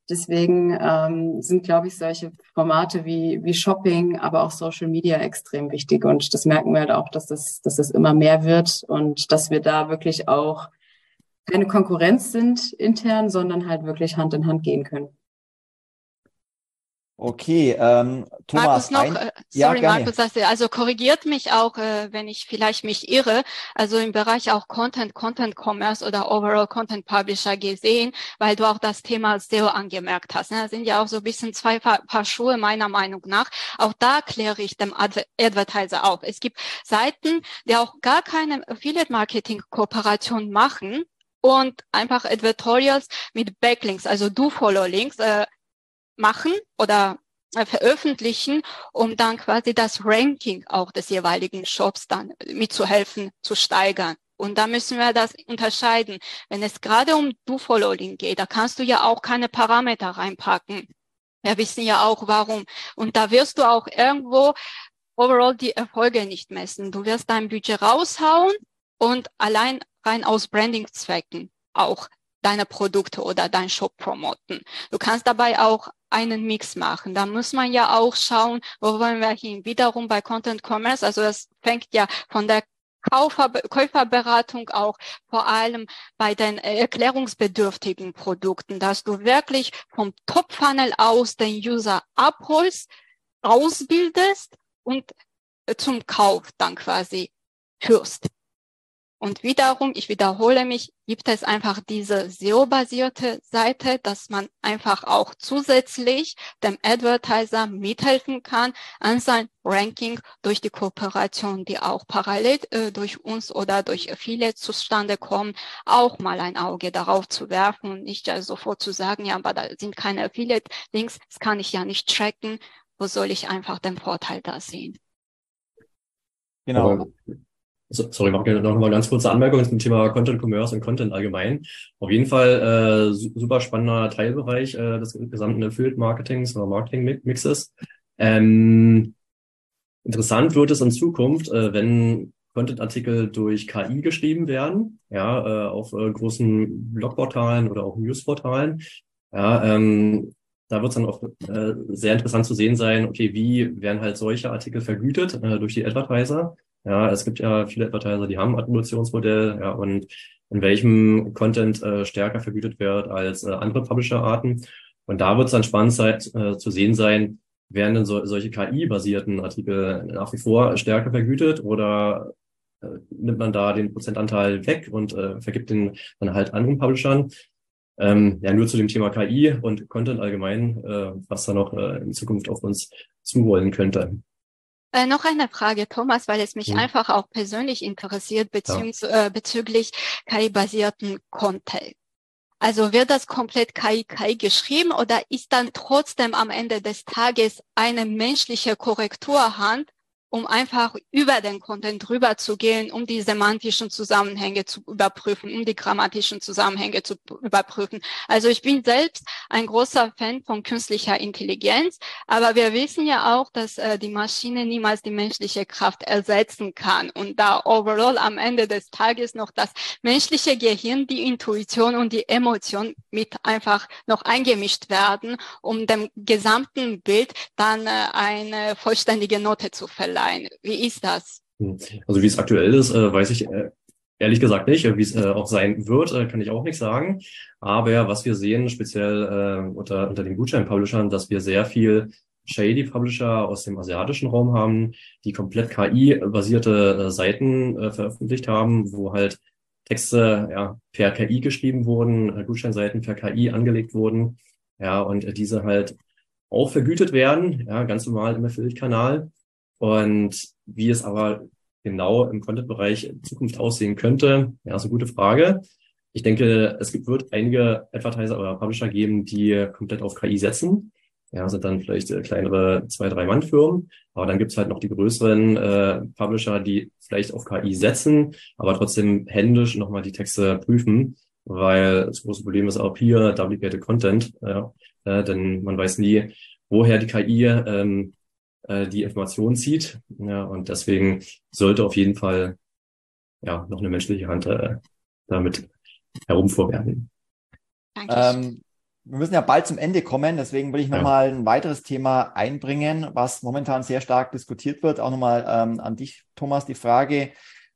S4: Deswegen ähm, sind, glaube ich, solche Formate wie, wie Shopping, aber auch Social Media extrem wichtig. Und das merken wir halt auch, dass das, dass das immer mehr wird und dass wir da wirklich auch keine Konkurrenz sind intern, sondern halt wirklich Hand in Hand gehen können.
S3: Okay, ähm, Thomas.
S6: Markus noch, ein, äh, sorry ja, Markus, also korrigiert mich auch, äh, wenn ich vielleicht mich irre. Also im Bereich auch Content, Content Commerce oder Overall Content Publisher gesehen, weil du auch das Thema SEO angemerkt hast. Ne? Das sind ja auch so ein bisschen zwei Paar, Paar Schuhe meiner Meinung nach. Auch da kläre ich dem Adver Advertiser auf. Es gibt Seiten, die auch gar keine Affiliate Marketing Kooperation machen und einfach Advertorials mit Backlinks, also Do-Follow-Links, äh, machen oder äh, veröffentlichen, um dann quasi das Ranking auch des jeweiligen Shops dann mitzuhelfen, zu steigern. Und da müssen wir das unterscheiden. Wenn es gerade um Do-Following geht, da kannst du ja auch keine Parameter reinpacken. Wir wissen ja auch warum. Und da wirst du auch irgendwo overall die Erfolge nicht messen. Du wirst dein Budget raushauen und allein rein aus Branding-Zwecken auch deine Produkte oder dein Shop promoten. Du kannst dabei auch einen Mix machen. Da muss man ja auch schauen, wo wollen wir hin. Wiederum bei Content Commerce, also es fängt ja von der Kaufer, Käuferberatung auch vor allem bei den erklärungsbedürftigen Produkten, dass du wirklich vom Top-Funnel aus den User abholst, ausbildest und zum Kauf dann quasi führst. Und wiederum, ich wiederhole mich, gibt es einfach diese SEO-basierte Seite, dass man einfach auch zusätzlich dem Advertiser mithelfen kann an sein Ranking durch die Kooperation, die auch parallel äh, durch uns oder durch viele zustande kommen, auch mal ein Auge darauf zu werfen und nicht ja sofort zu sagen, ja, aber da sind keine Affiliate-Links, das kann ich ja nicht tracken. Wo soll ich einfach den Vorteil da sehen?
S5: Genau. Sorry, mach noch mal ganz kurze Anmerkung zum Thema Content Commerce und Content allgemein. Auf jeden Fall äh, super spannender Teilbereich äh, des gesamten Affiliate Marketings oder Marketing Mixes. Ähm, interessant wird es in Zukunft, äh, wenn Content-Artikel durch KI geschrieben werden, ja, äh, auf äh, großen Blogportalen oder auch Newsportalen. Ja, ähm, da wird es dann auch äh, sehr interessant zu sehen sein, okay, wie werden halt solche Artikel vergütet äh, durch die Advertiser ja, es gibt ja viele Advertiser, die haben ein Attributionsmodell, ja, und in welchem Content äh, stärker vergütet wird als äh, andere Publisher-Arten. Und da wird es dann spannend sein, äh, zu sehen sein, werden denn so, solche KI-basierten Artikel nach wie vor stärker vergütet oder äh, nimmt man da den Prozentanteil weg und äh, vergibt den dann halt anderen Publishern? Ähm, ja, nur zu dem Thema KI und Content allgemein, äh, was da noch äh, in Zukunft auf uns zuholen könnte.
S6: Äh, noch eine Frage, Thomas, weil es mich mhm. einfach auch persönlich interessiert bezüglich, ja. äh, bezüglich KI-basierten Content. Also wird das komplett KI, KI geschrieben oder ist dann trotzdem am Ende des Tages eine menschliche Korrekturhand, um einfach über den Content drüber zu gehen, um die semantischen Zusammenhänge zu überprüfen, um die grammatischen Zusammenhänge zu überprüfen. Also ich bin selbst ein großer Fan von künstlicher Intelligenz, aber wir wissen ja auch, dass äh, die Maschine niemals die menschliche Kraft ersetzen kann und da overall am Ende des Tages noch das menschliche Gehirn, die Intuition und die Emotion mit einfach noch eingemischt werden, um dem gesamten Bild dann äh, eine vollständige Note zu verleihen sein? Wie ist das?
S5: Hm. Also wie es aktuell ist, äh, weiß ich äh, ehrlich gesagt nicht. Wie es äh, auch sein wird, kann ich auch nicht sagen. Aber was wir sehen, speziell unter, unter den Gutschein-Publishern, dass wir sehr viel shady Publisher aus dem asiatischen Raum haben, die komplett KI-basierte Seiten veröffentlicht haben, wo halt Texte ja, per KI geschrieben wurden, Gutscheinseiten per KI angelegt wurden, ja, und diese halt auch vergütet werden, ja, ganz normal im Affiliate-Kanal. Und wie es aber genau im Content-Bereich in Zukunft aussehen könnte, ja, ist eine gute Frage. Ich denke, es gibt, wird einige Advertiser oder Publisher geben, die komplett auf KI setzen. Ja, sind dann vielleicht äh, kleinere zwei, drei Mann-Firmen. Aber dann gibt's halt noch die größeren äh, Publisher, die vielleicht auf KI setzen, aber trotzdem händisch nochmal die Texte prüfen, weil das große Problem ist auch hier Duplicated Content. Ja, äh, denn man weiß nie, woher die KI ähm, äh, die Information zieht. Ja, und deswegen sollte auf jeden Fall ja noch eine menschliche Hand äh, damit herumvorwerfen.
S3: Ähm, wir müssen ja bald zum Ende kommen, deswegen will ich nochmal ja. ein weiteres Thema einbringen, was momentan sehr stark diskutiert wird. Auch nochmal ähm, an dich, Thomas, die Frage.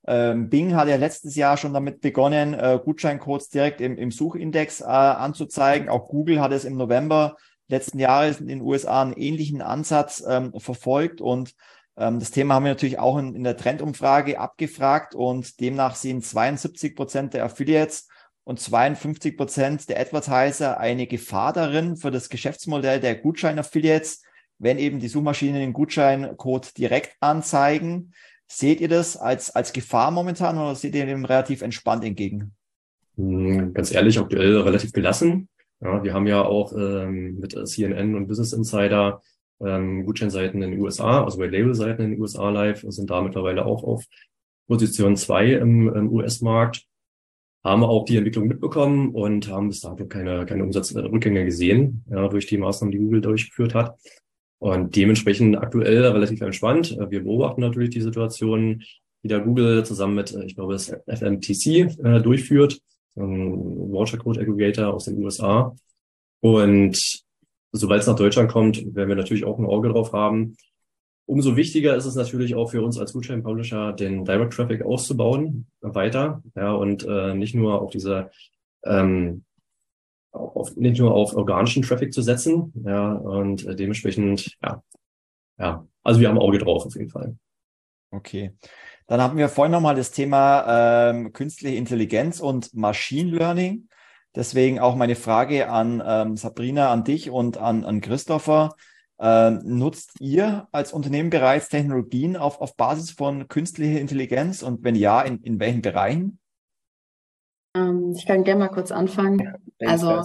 S3: Ähm, Bing hat ja letztes Jahr schon damit begonnen, äh, Gutscheincodes direkt im, im Suchindex äh, anzuzeigen. Auch Google hat es im November letzten Jahres in den USA einen ähnlichen Ansatz ähm, verfolgt und ähm, das Thema haben wir natürlich auch in, in der Trendumfrage abgefragt und demnach sehen 72 Prozent der Affiliates und 52 Prozent der Advertiser eine Gefahr darin für das Geschäftsmodell der Gutschein-Affiliates, wenn eben die Suchmaschinen den Gutscheincode direkt anzeigen. Seht ihr das als, als Gefahr momentan oder seht ihr dem relativ entspannt entgegen?
S5: Hm, ganz ehrlich, aktuell relativ gelassen. Ja, wir haben ja auch ähm, mit CNN und Business Insider ähm, Gutscheinseiten in den USA, also bei Labelseiten in den USA live, sind da mittlerweile auch auf Position zwei im, im US-Markt haben auch die Entwicklung mitbekommen und haben bis dato keine, keine Umsatzrückgänge gesehen, ja, durch die Maßnahmen, die Google durchgeführt hat. Und dementsprechend aktuell relativ entspannt. Wir beobachten natürlich die Situation, die da Google zusammen mit, ich glaube, das FMTC äh, durchführt, ein Voucher Code Aggregator aus den USA. Und sobald es nach Deutschland kommt, werden wir natürlich auch ein Auge drauf haben, Umso wichtiger ist es natürlich auch für uns als Gutschein-Publisher, den Direct Traffic auszubauen weiter, ja, und äh, nicht nur auf diese ähm, auf, nicht nur auf organischen Traffic zu setzen, ja, und äh, dementsprechend, ja, ja, also wir haben Auge drauf auf jeden Fall.
S3: Okay. Dann haben wir vorhin nochmal das Thema ähm, künstliche Intelligenz und Machine Learning. Deswegen auch meine Frage an ähm, Sabrina, an dich und an, an Christopher. Ähm, nutzt ihr als Unternehmen bereits Technologien auf, auf Basis von künstlicher Intelligenz und wenn ja, in, in welchen Bereichen?
S4: Ähm, ich kann gerne mal kurz anfangen. Ja, also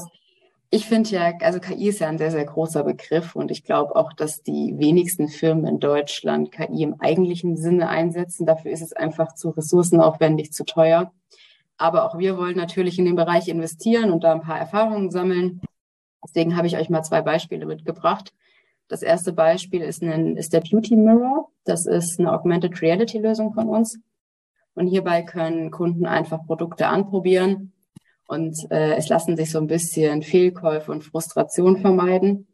S4: ich finde ja, also KI ist ja ein sehr, sehr großer Begriff und ich glaube auch, dass die wenigsten Firmen in Deutschland KI im eigentlichen Sinne einsetzen. Dafür ist es einfach zu ressourcenaufwendig, zu teuer. Aber auch wir wollen natürlich in den Bereich investieren und da ein paar Erfahrungen sammeln. Deswegen habe ich euch mal zwei Beispiele mitgebracht. Das erste Beispiel ist, ein, ist der Beauty Mirror. Das ist eine Augmented Reality Lösung von uns. Und hierbei können Kunden einfach Produkte anprobieren und äh, es lassen sich so ein bisschen Fehlkäufe und Frustration vermeiden.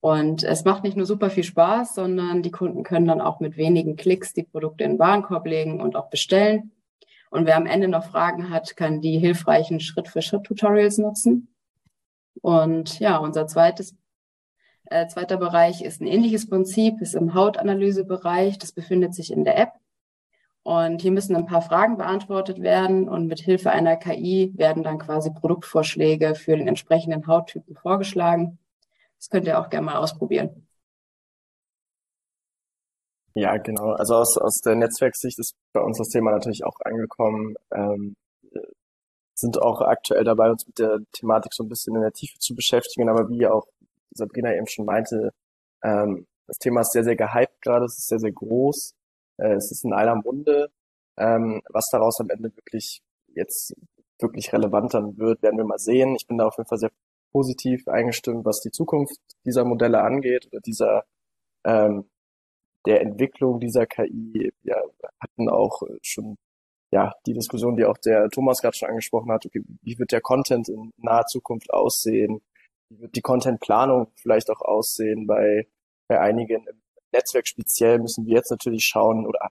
S4: Und es macht nicht nur super viel Spaß, sondern die Kunden können dann auch mit wenigen Klicks die Produkte in den Warenkorb legen und auch bestellen. Und wer am Ende noch Fragen hat, kann die hilfreichen Schritt-für-Schritt-Tutorials nutzen. Und ja, unser zweites äh, zweiter Bereich ist ein ähnliches Prinzip, ist im Hautanalysebereich. Das befindet sich in der App. Und hier müssen ein paar Fragen beantwortet werden und mit Hilfe einer KI werden dann quasi Produktvorschläge für den entsprechenden Hauttypen vorgeschlagen. Das könnt ihr auch gerne mal ausprobieren.
S7: Ja, genau. Also aus, aus der Netzwerksicht ist bei uns das Thema natürlich auch angekommen. Ähm, sind auch aktuell dabei, uns mit der Thematik so ein bisschen in der Tiefe zu beschäftigen, aber wie auch Sabrina eben schon meinte, ähm, das Thema ist sehr, sehr gehypt gerade, es ist sehr, sehr groß, äh, es ist in aller Munde. Ähm, was daraus am Ende wirklich jetzt wirklich relevant dann wird, werden wir mal sehen. Ich bin da auf jeden Fall sehr positiv eingestimmt, was die Zukunft dieser Modelle angeht oder dieser ähm, der Entwicklung dieser KI. Wir hatten auch schon ja die Diskussion, die auch der Thomas gerade schon angesprochen hat. Okay, wie wird der Content in naher Zukunft aussehen? Wie wird die Contentplanung vielleicht auch aussehen bei, bei einigen im Netzwerk speziell müssen wir jetzt natürlich schauen oder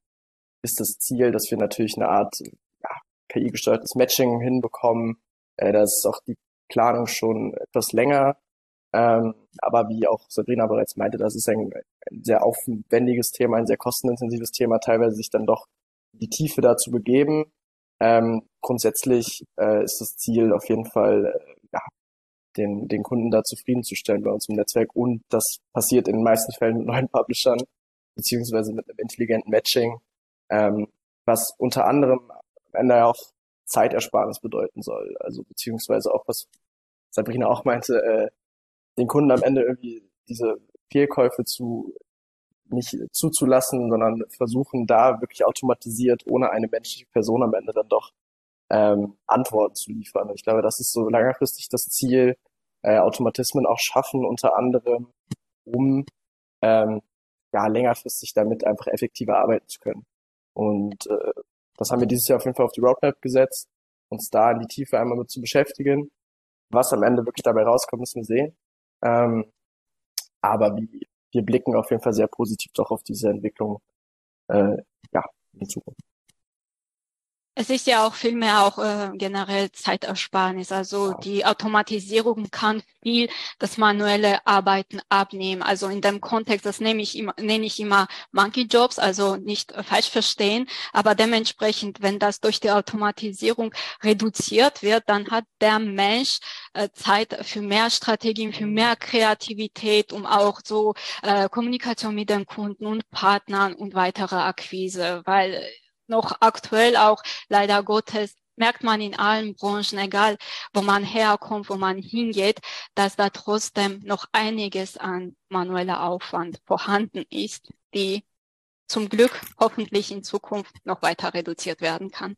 S7: ist das Ziel, dass wir natürlich eine Art ja, KI-gesteuertes Matching hinbekommen. Äh, da ist auch die Planung schon etwas länger. Ähm, aber wie auch Sabrina bereits meinte, das ist ein, ein sehr aufwendiges Thema, ein sehr kostenintensives Thema, teilweise sich dann doch die Tiefe dazu begeben. Ähm, grundsätzlich äh, ist das Ziel auf jeden Fall, äh, ja, den, den Kunden da zufriedenzustellen bei uns im Netzwerk. Und das passiert in den meisten Fällen mit neuen Publishern, beziehungsweise mit einem intelligenten Matching, ähm, was unter anderem am Ende auch Zeitersparnis bedeuten soll. Also beziehungsweise auch, was Sabrina auch meinte, äh, den Kunden am Ende irgendwie diese Fehlkäufe zu nicht zuzulassen, sondern versuchen da wirklich automatisiert, ohne eine menschliche Person am Ende dann doch ähm, Antworten zu liefern. ich glaube, das ist so längerfristig das Ziel, äh, Automatismen auch schaffen, unter anderem, um ähm, ja längerfristig damit einfach effektiver arbeiten zu können. Und äh, das haben wir dieses Jahr auf jeden Fall auf die Roadmap gesetzt, uns da in die Tiefe einmal mit zu beschäftigen. Was am Ende wirklich dabei rauskommt, müssen wir sehen. Ähm, aber wir blicken auf jeden Fall sehr positiv doch auf diese Entwicklung äh, ja, in Zukunft.
S6: Es ist ja auch vielmehr auch äh, generell Zeitersparnis. Also die Automatisierung kann viel das manuelle Arbeiten abnehmen. Also in dem Kontext, das nehme ich immer, nenne ich immer Monkey Jobs, also nicht äh, falsch verstehen. Aber dementsprechend, wenn das durch die Automatisierung reduziert wird, dann hat der Mensch äh, Zeit für mehr Strategien, für mehr Kreativität, um auch so äh, Kommunikation mit den Kunden und Partnern und weitere Akquise, weil noch aktuell auch leider Gottes merkt man in allen Branchen, egal wo man herkommt, wo man hingeht, dass da trotzdem noch einiges an manueller Aufwand vorhanden ist, die zum Glück hoffentlich in Zukunft noch weiter reduziert werden kann.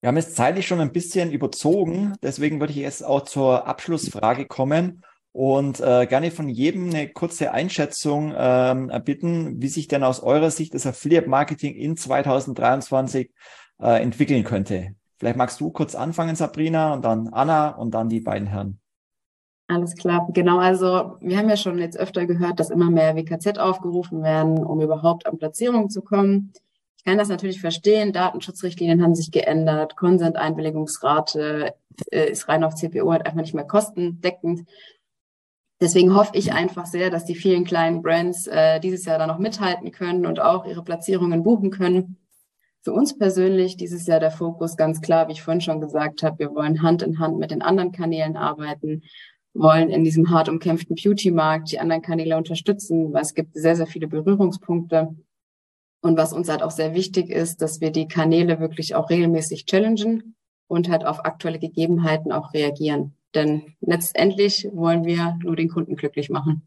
S3: Wir haben es zeitlich schon ein bisschen überzogen, deswegen würde ich jetzt auch zur Abschlussfrage kommen und äh, gerne von jedem eine kurze Einschätzung ähm, bitten, wie sich denn aus eurer Sicht das Affiliate Marketing in 2023 äh, entwickeln könnte. Vielleicht magst du kurz anfangen, Sabrina, und dann Anna und dann die beiden Herren.
S4: Alles klar, genau. Also wir haben ja schon jetzt öfter gehört, dass immer mehr WKZ aufgerufen werden, um überhaupt an Platzierungen zu kommen. Ich kann das natürlich verstehen. Datenschutzrichtlinien haben sich geändert. Consent-Einwilligungsrate äh, ist rein auf CPO halt einfach nicht mehr kostendeckend. Deswegen hoffe ich einfach sehr, dass die vielen kleinen Brands äh, dieses Jahr da noch mithalten können und auch ihre Platzierungen buchen können. Für uns persönlich dieses Jahr der Fokus ganz klar, wie ich vorhin schon gesagt habe, wir wollen Hand in Hand mit den anderen Kanälen arbeiten, wollen in diesem hart umkämpften Beauty-Markt die anderen Kanäle unterstützen, weil es gibt sehr, sehr viele Berührungspunkte. Und was uns halt auch sehr wichtig ist, dass wir die Kanäle wirklich auch regelmäßig challengen und halt auf aktuelle Gegebenheiten auch reagieren. Denn letztendlich wollen wir nur den Kunden glücklich machen.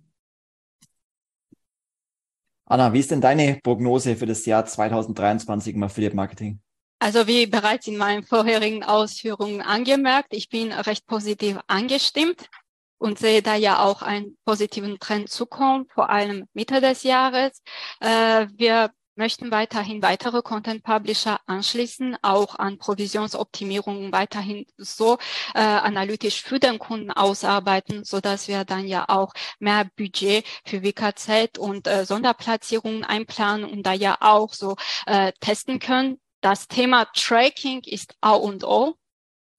S3: Anna, wie ist denn deine Prognose für das Jahr 2023 im Affiliate Marketing?
S6: Also wie bereits in meinen vorherigen Ausführungen angemerkt, ich bin recht positiv angestimmt und sehe da ja auch einen positiven Trend zukommen, vor allem Mitte des Jahres. Äh, wir möchten weiterhin weitere Content Publisher anschließen, auch an Provisionsoptimierungen weiterhin so äh, analytisch für den Kunden ausarbeiten, so dass wir dann ja auch mehr Budget für WKZ und äh, Sonderplatzierungen einplanen und da ja auch so äh, testen können. Das Thema Tracking ist A und O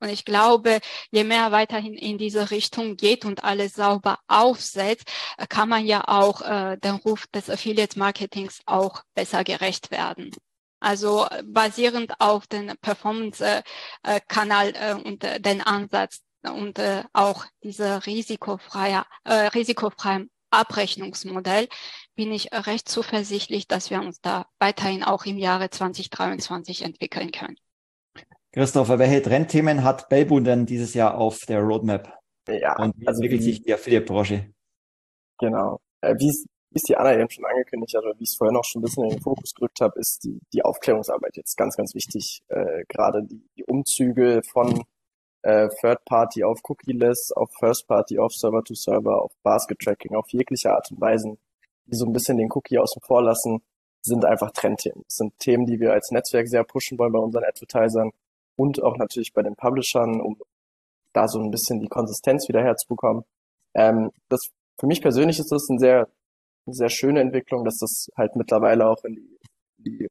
S6: und ich glaube, je mehr weiterhin in diese Richtung geht und alles sauber aufsetzt, äh, kann man ja auch äh, den Ruf des Affiliate Marketings auch besser gerecht werden. Also äh, basierend auf den Performance-Kanal äh, äh, und äh, den Ansatz und äh, auch diese risikofreie, äh, risikofreien Abrechnungsmodell bin ich recht zuversichtlich, dass wir uns da weiterhin auch im Jahre 2023 entwickeln können.
S3: Christopher, welche Trendthemen hat Belbun denn dieses Jahr auf der Roadmap?
S7: Ja,
S3: Und wie also entwickelt wie, sich die Affiliate-Branche?
S7: Genau. Äh, wie es wie es die Anna eben schon angekündigt hat, oder wie ich es vorhin auch schon ein bisschen in den Fokus gerückt habe, ist die, die Aufklärungsarbeit jetzt ganz, ganz wichtig. Äh, Gerade die, die Umzüge von äh, Third Party auf Cookie-less, auf First Party, auf Server-to-Server, auf Basket-Tracking, auf jegliche Art und Weise, die so ein bisschen den Cookie außen vor lassen, sind einfach Trendthemen. Das sind Themen, die wir als Netzwerk sehr pushen wollen bei unseren Advertisern und auch natürlich bei den Publishern, um da so ein bisschen die Konsistenz wieder herzubekommen. Ähm, das, für mich persönlich ist das ein sehr, eine sehr schöne Entwicklung, dass das halt mittlerweile auch in die, die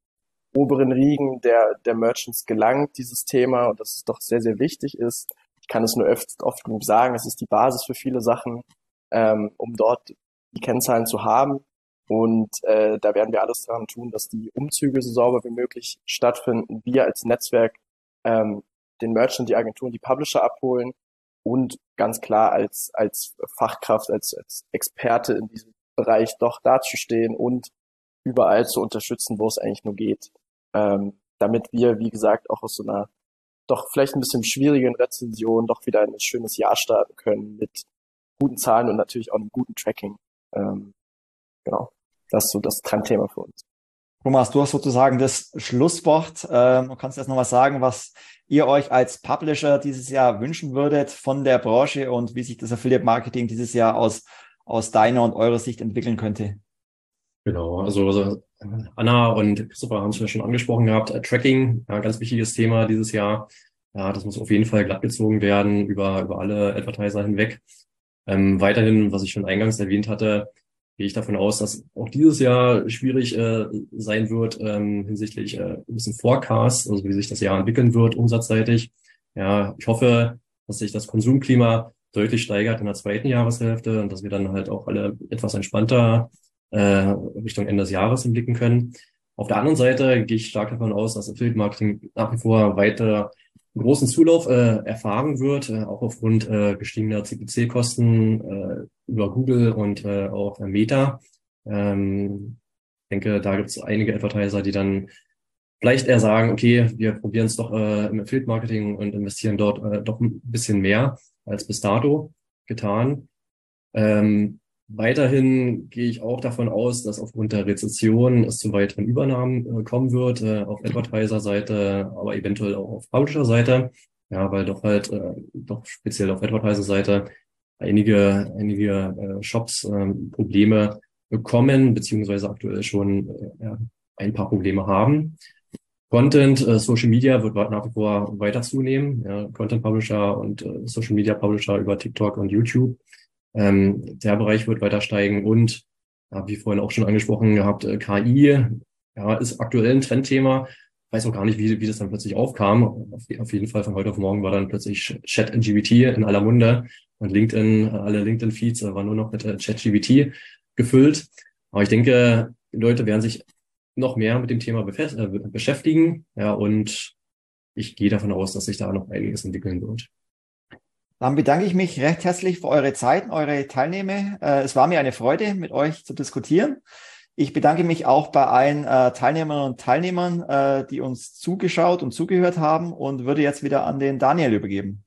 S7: oberen Riegen der, der Merchants gelangt, dieses Thema, und dass es doch sehr, sehr wichtig ist. Ich kann es nur oft, oft genug sagen, es ist die Basis für viele Sachen, ähm, um dort die Kennzahlen zu haben. Und äh, da werden wir alles daran tun, dass die Umzüge so sauber wie möglich stattfinden. Wir als Netzwerk ähm, den Merchant, die Agenturen, die Publisher abholen und ganz klar als, als Fachkraft, als, als Experte in diesem Bereich doch dazustehen und überall zu unterstützen, wo es eigentlich nur geht. Ähm, damit wir, wie gesagt, auch aus so einer doch vielleicht ein bisschen schwierigen Rezension doch wieder ein schönes Jahr starten können mit guten Zahlen und natürlich auch einem guten Tracking. Ähm, genau, das ist so das Trendthema für uns.
S3: Thomas, du hast sozusagen das Schlusswort. Ähm, du kannst jetzt noch was sagen, was ihr euch als Publisher dieses Jahr wünschen würdet von der Branche und wie sich das Affiliate Marketing dieses Jahr aus, aus deiner und eurer Sicht entwickeln könnte?
S5: Genau, also, also Anna und Christopher haben es ja schon angesprochen gehabt. Äh, Tracking, ja, ganz wichtiges Thema dieses Jahr. Ja, das muss auf jeden Fall glattgezogen werden über, über alle Advertiser hinweg. Ähm, weiterhin, was ich schon eingangs erwähnt hatte, gehe ich davon aus, dass auch dieses Jahr schwierig äh, sein wird ähm, hinsichtlich äh, ein bisschen Forecast, also wie sich das Jahr entwickeln wird, umsatzseitig. Ja, ich hoffe, dass sich das Konsumklima deutlich steigert in der zweiten Jahreshälfte und dass wir dann halt auch alle etwas entspannter äh, Richtung Ende des Jahres blicken können. Auf der anderen Seite gehe ich stark davon aus, dass Affiliate Marketing nach wie vor weiter großen Zulauf äh, erfahren wird, äh, auch aufgrund äh, gestiegener CPC-Kosten äh, über Google und äh, auch äh, Meta. Ähm, ich denke, da gibt es einige Advertiser, die dann vielleicht eher sagen, okay, wir probieren es doch äh, im Affiliate-Marketing und investieren dort äh, doch ein bisschen mehr als bis dato getan. Ähm, Weiterhin gehe ich auch davon aus, dass aufgrund der Rezession es zu weiteren Übernahmen äh, kommen wird, äh, auf Advertiser-Seite, aber eventuell auch auf Publisher-Seite. Ja, weil doch halt, äh, doch speziell auf Advertiser-Seite einige, einige Shops äh, Probleme bekommen, beziehungsweise aktuell schon ein paar Probleme haben. Content, Social Media wird nach wie vor weiter zunehmen. Ja, Content Publisher und Social Media Publisher über TikTok und YouTube ähm, der Bereich wird weiter steigen und, ja, wie vorhin auch schon angesprochen gehabt, äh, KI ja, ist aktuell ein Trendthema. Ich weiß auch gar nicht, wie, wie das dann plötzlich aufkam. Auf, auf jeden Fall von heute auf morgen war dann plötzlich Chat-GBT in aller Munde und LinkedIn, alle LinkedIn-Feeds äh, waren nur noch mit äh, Chat-GBT gefüllt. Aber ich denke, Leute werden sich noch mehr mit dem Thema äh, beschäftigen. Ja, und ich gehe davon aus, dass sich da noch einiges entwickeln wird.
S3: Dann bedanke ich mich recht herzlich für eure Zeit, eure Teilnehmer. Äh, es war mir eine Freude, mit euch zu diskutieren. Ich bedanke mich auch bei allen äh, Teilnehmerinnen und Teilnehmern, äh, die uns zugeschaut und zugehört haben und würde jetzt wieder an den Daniel übergeben.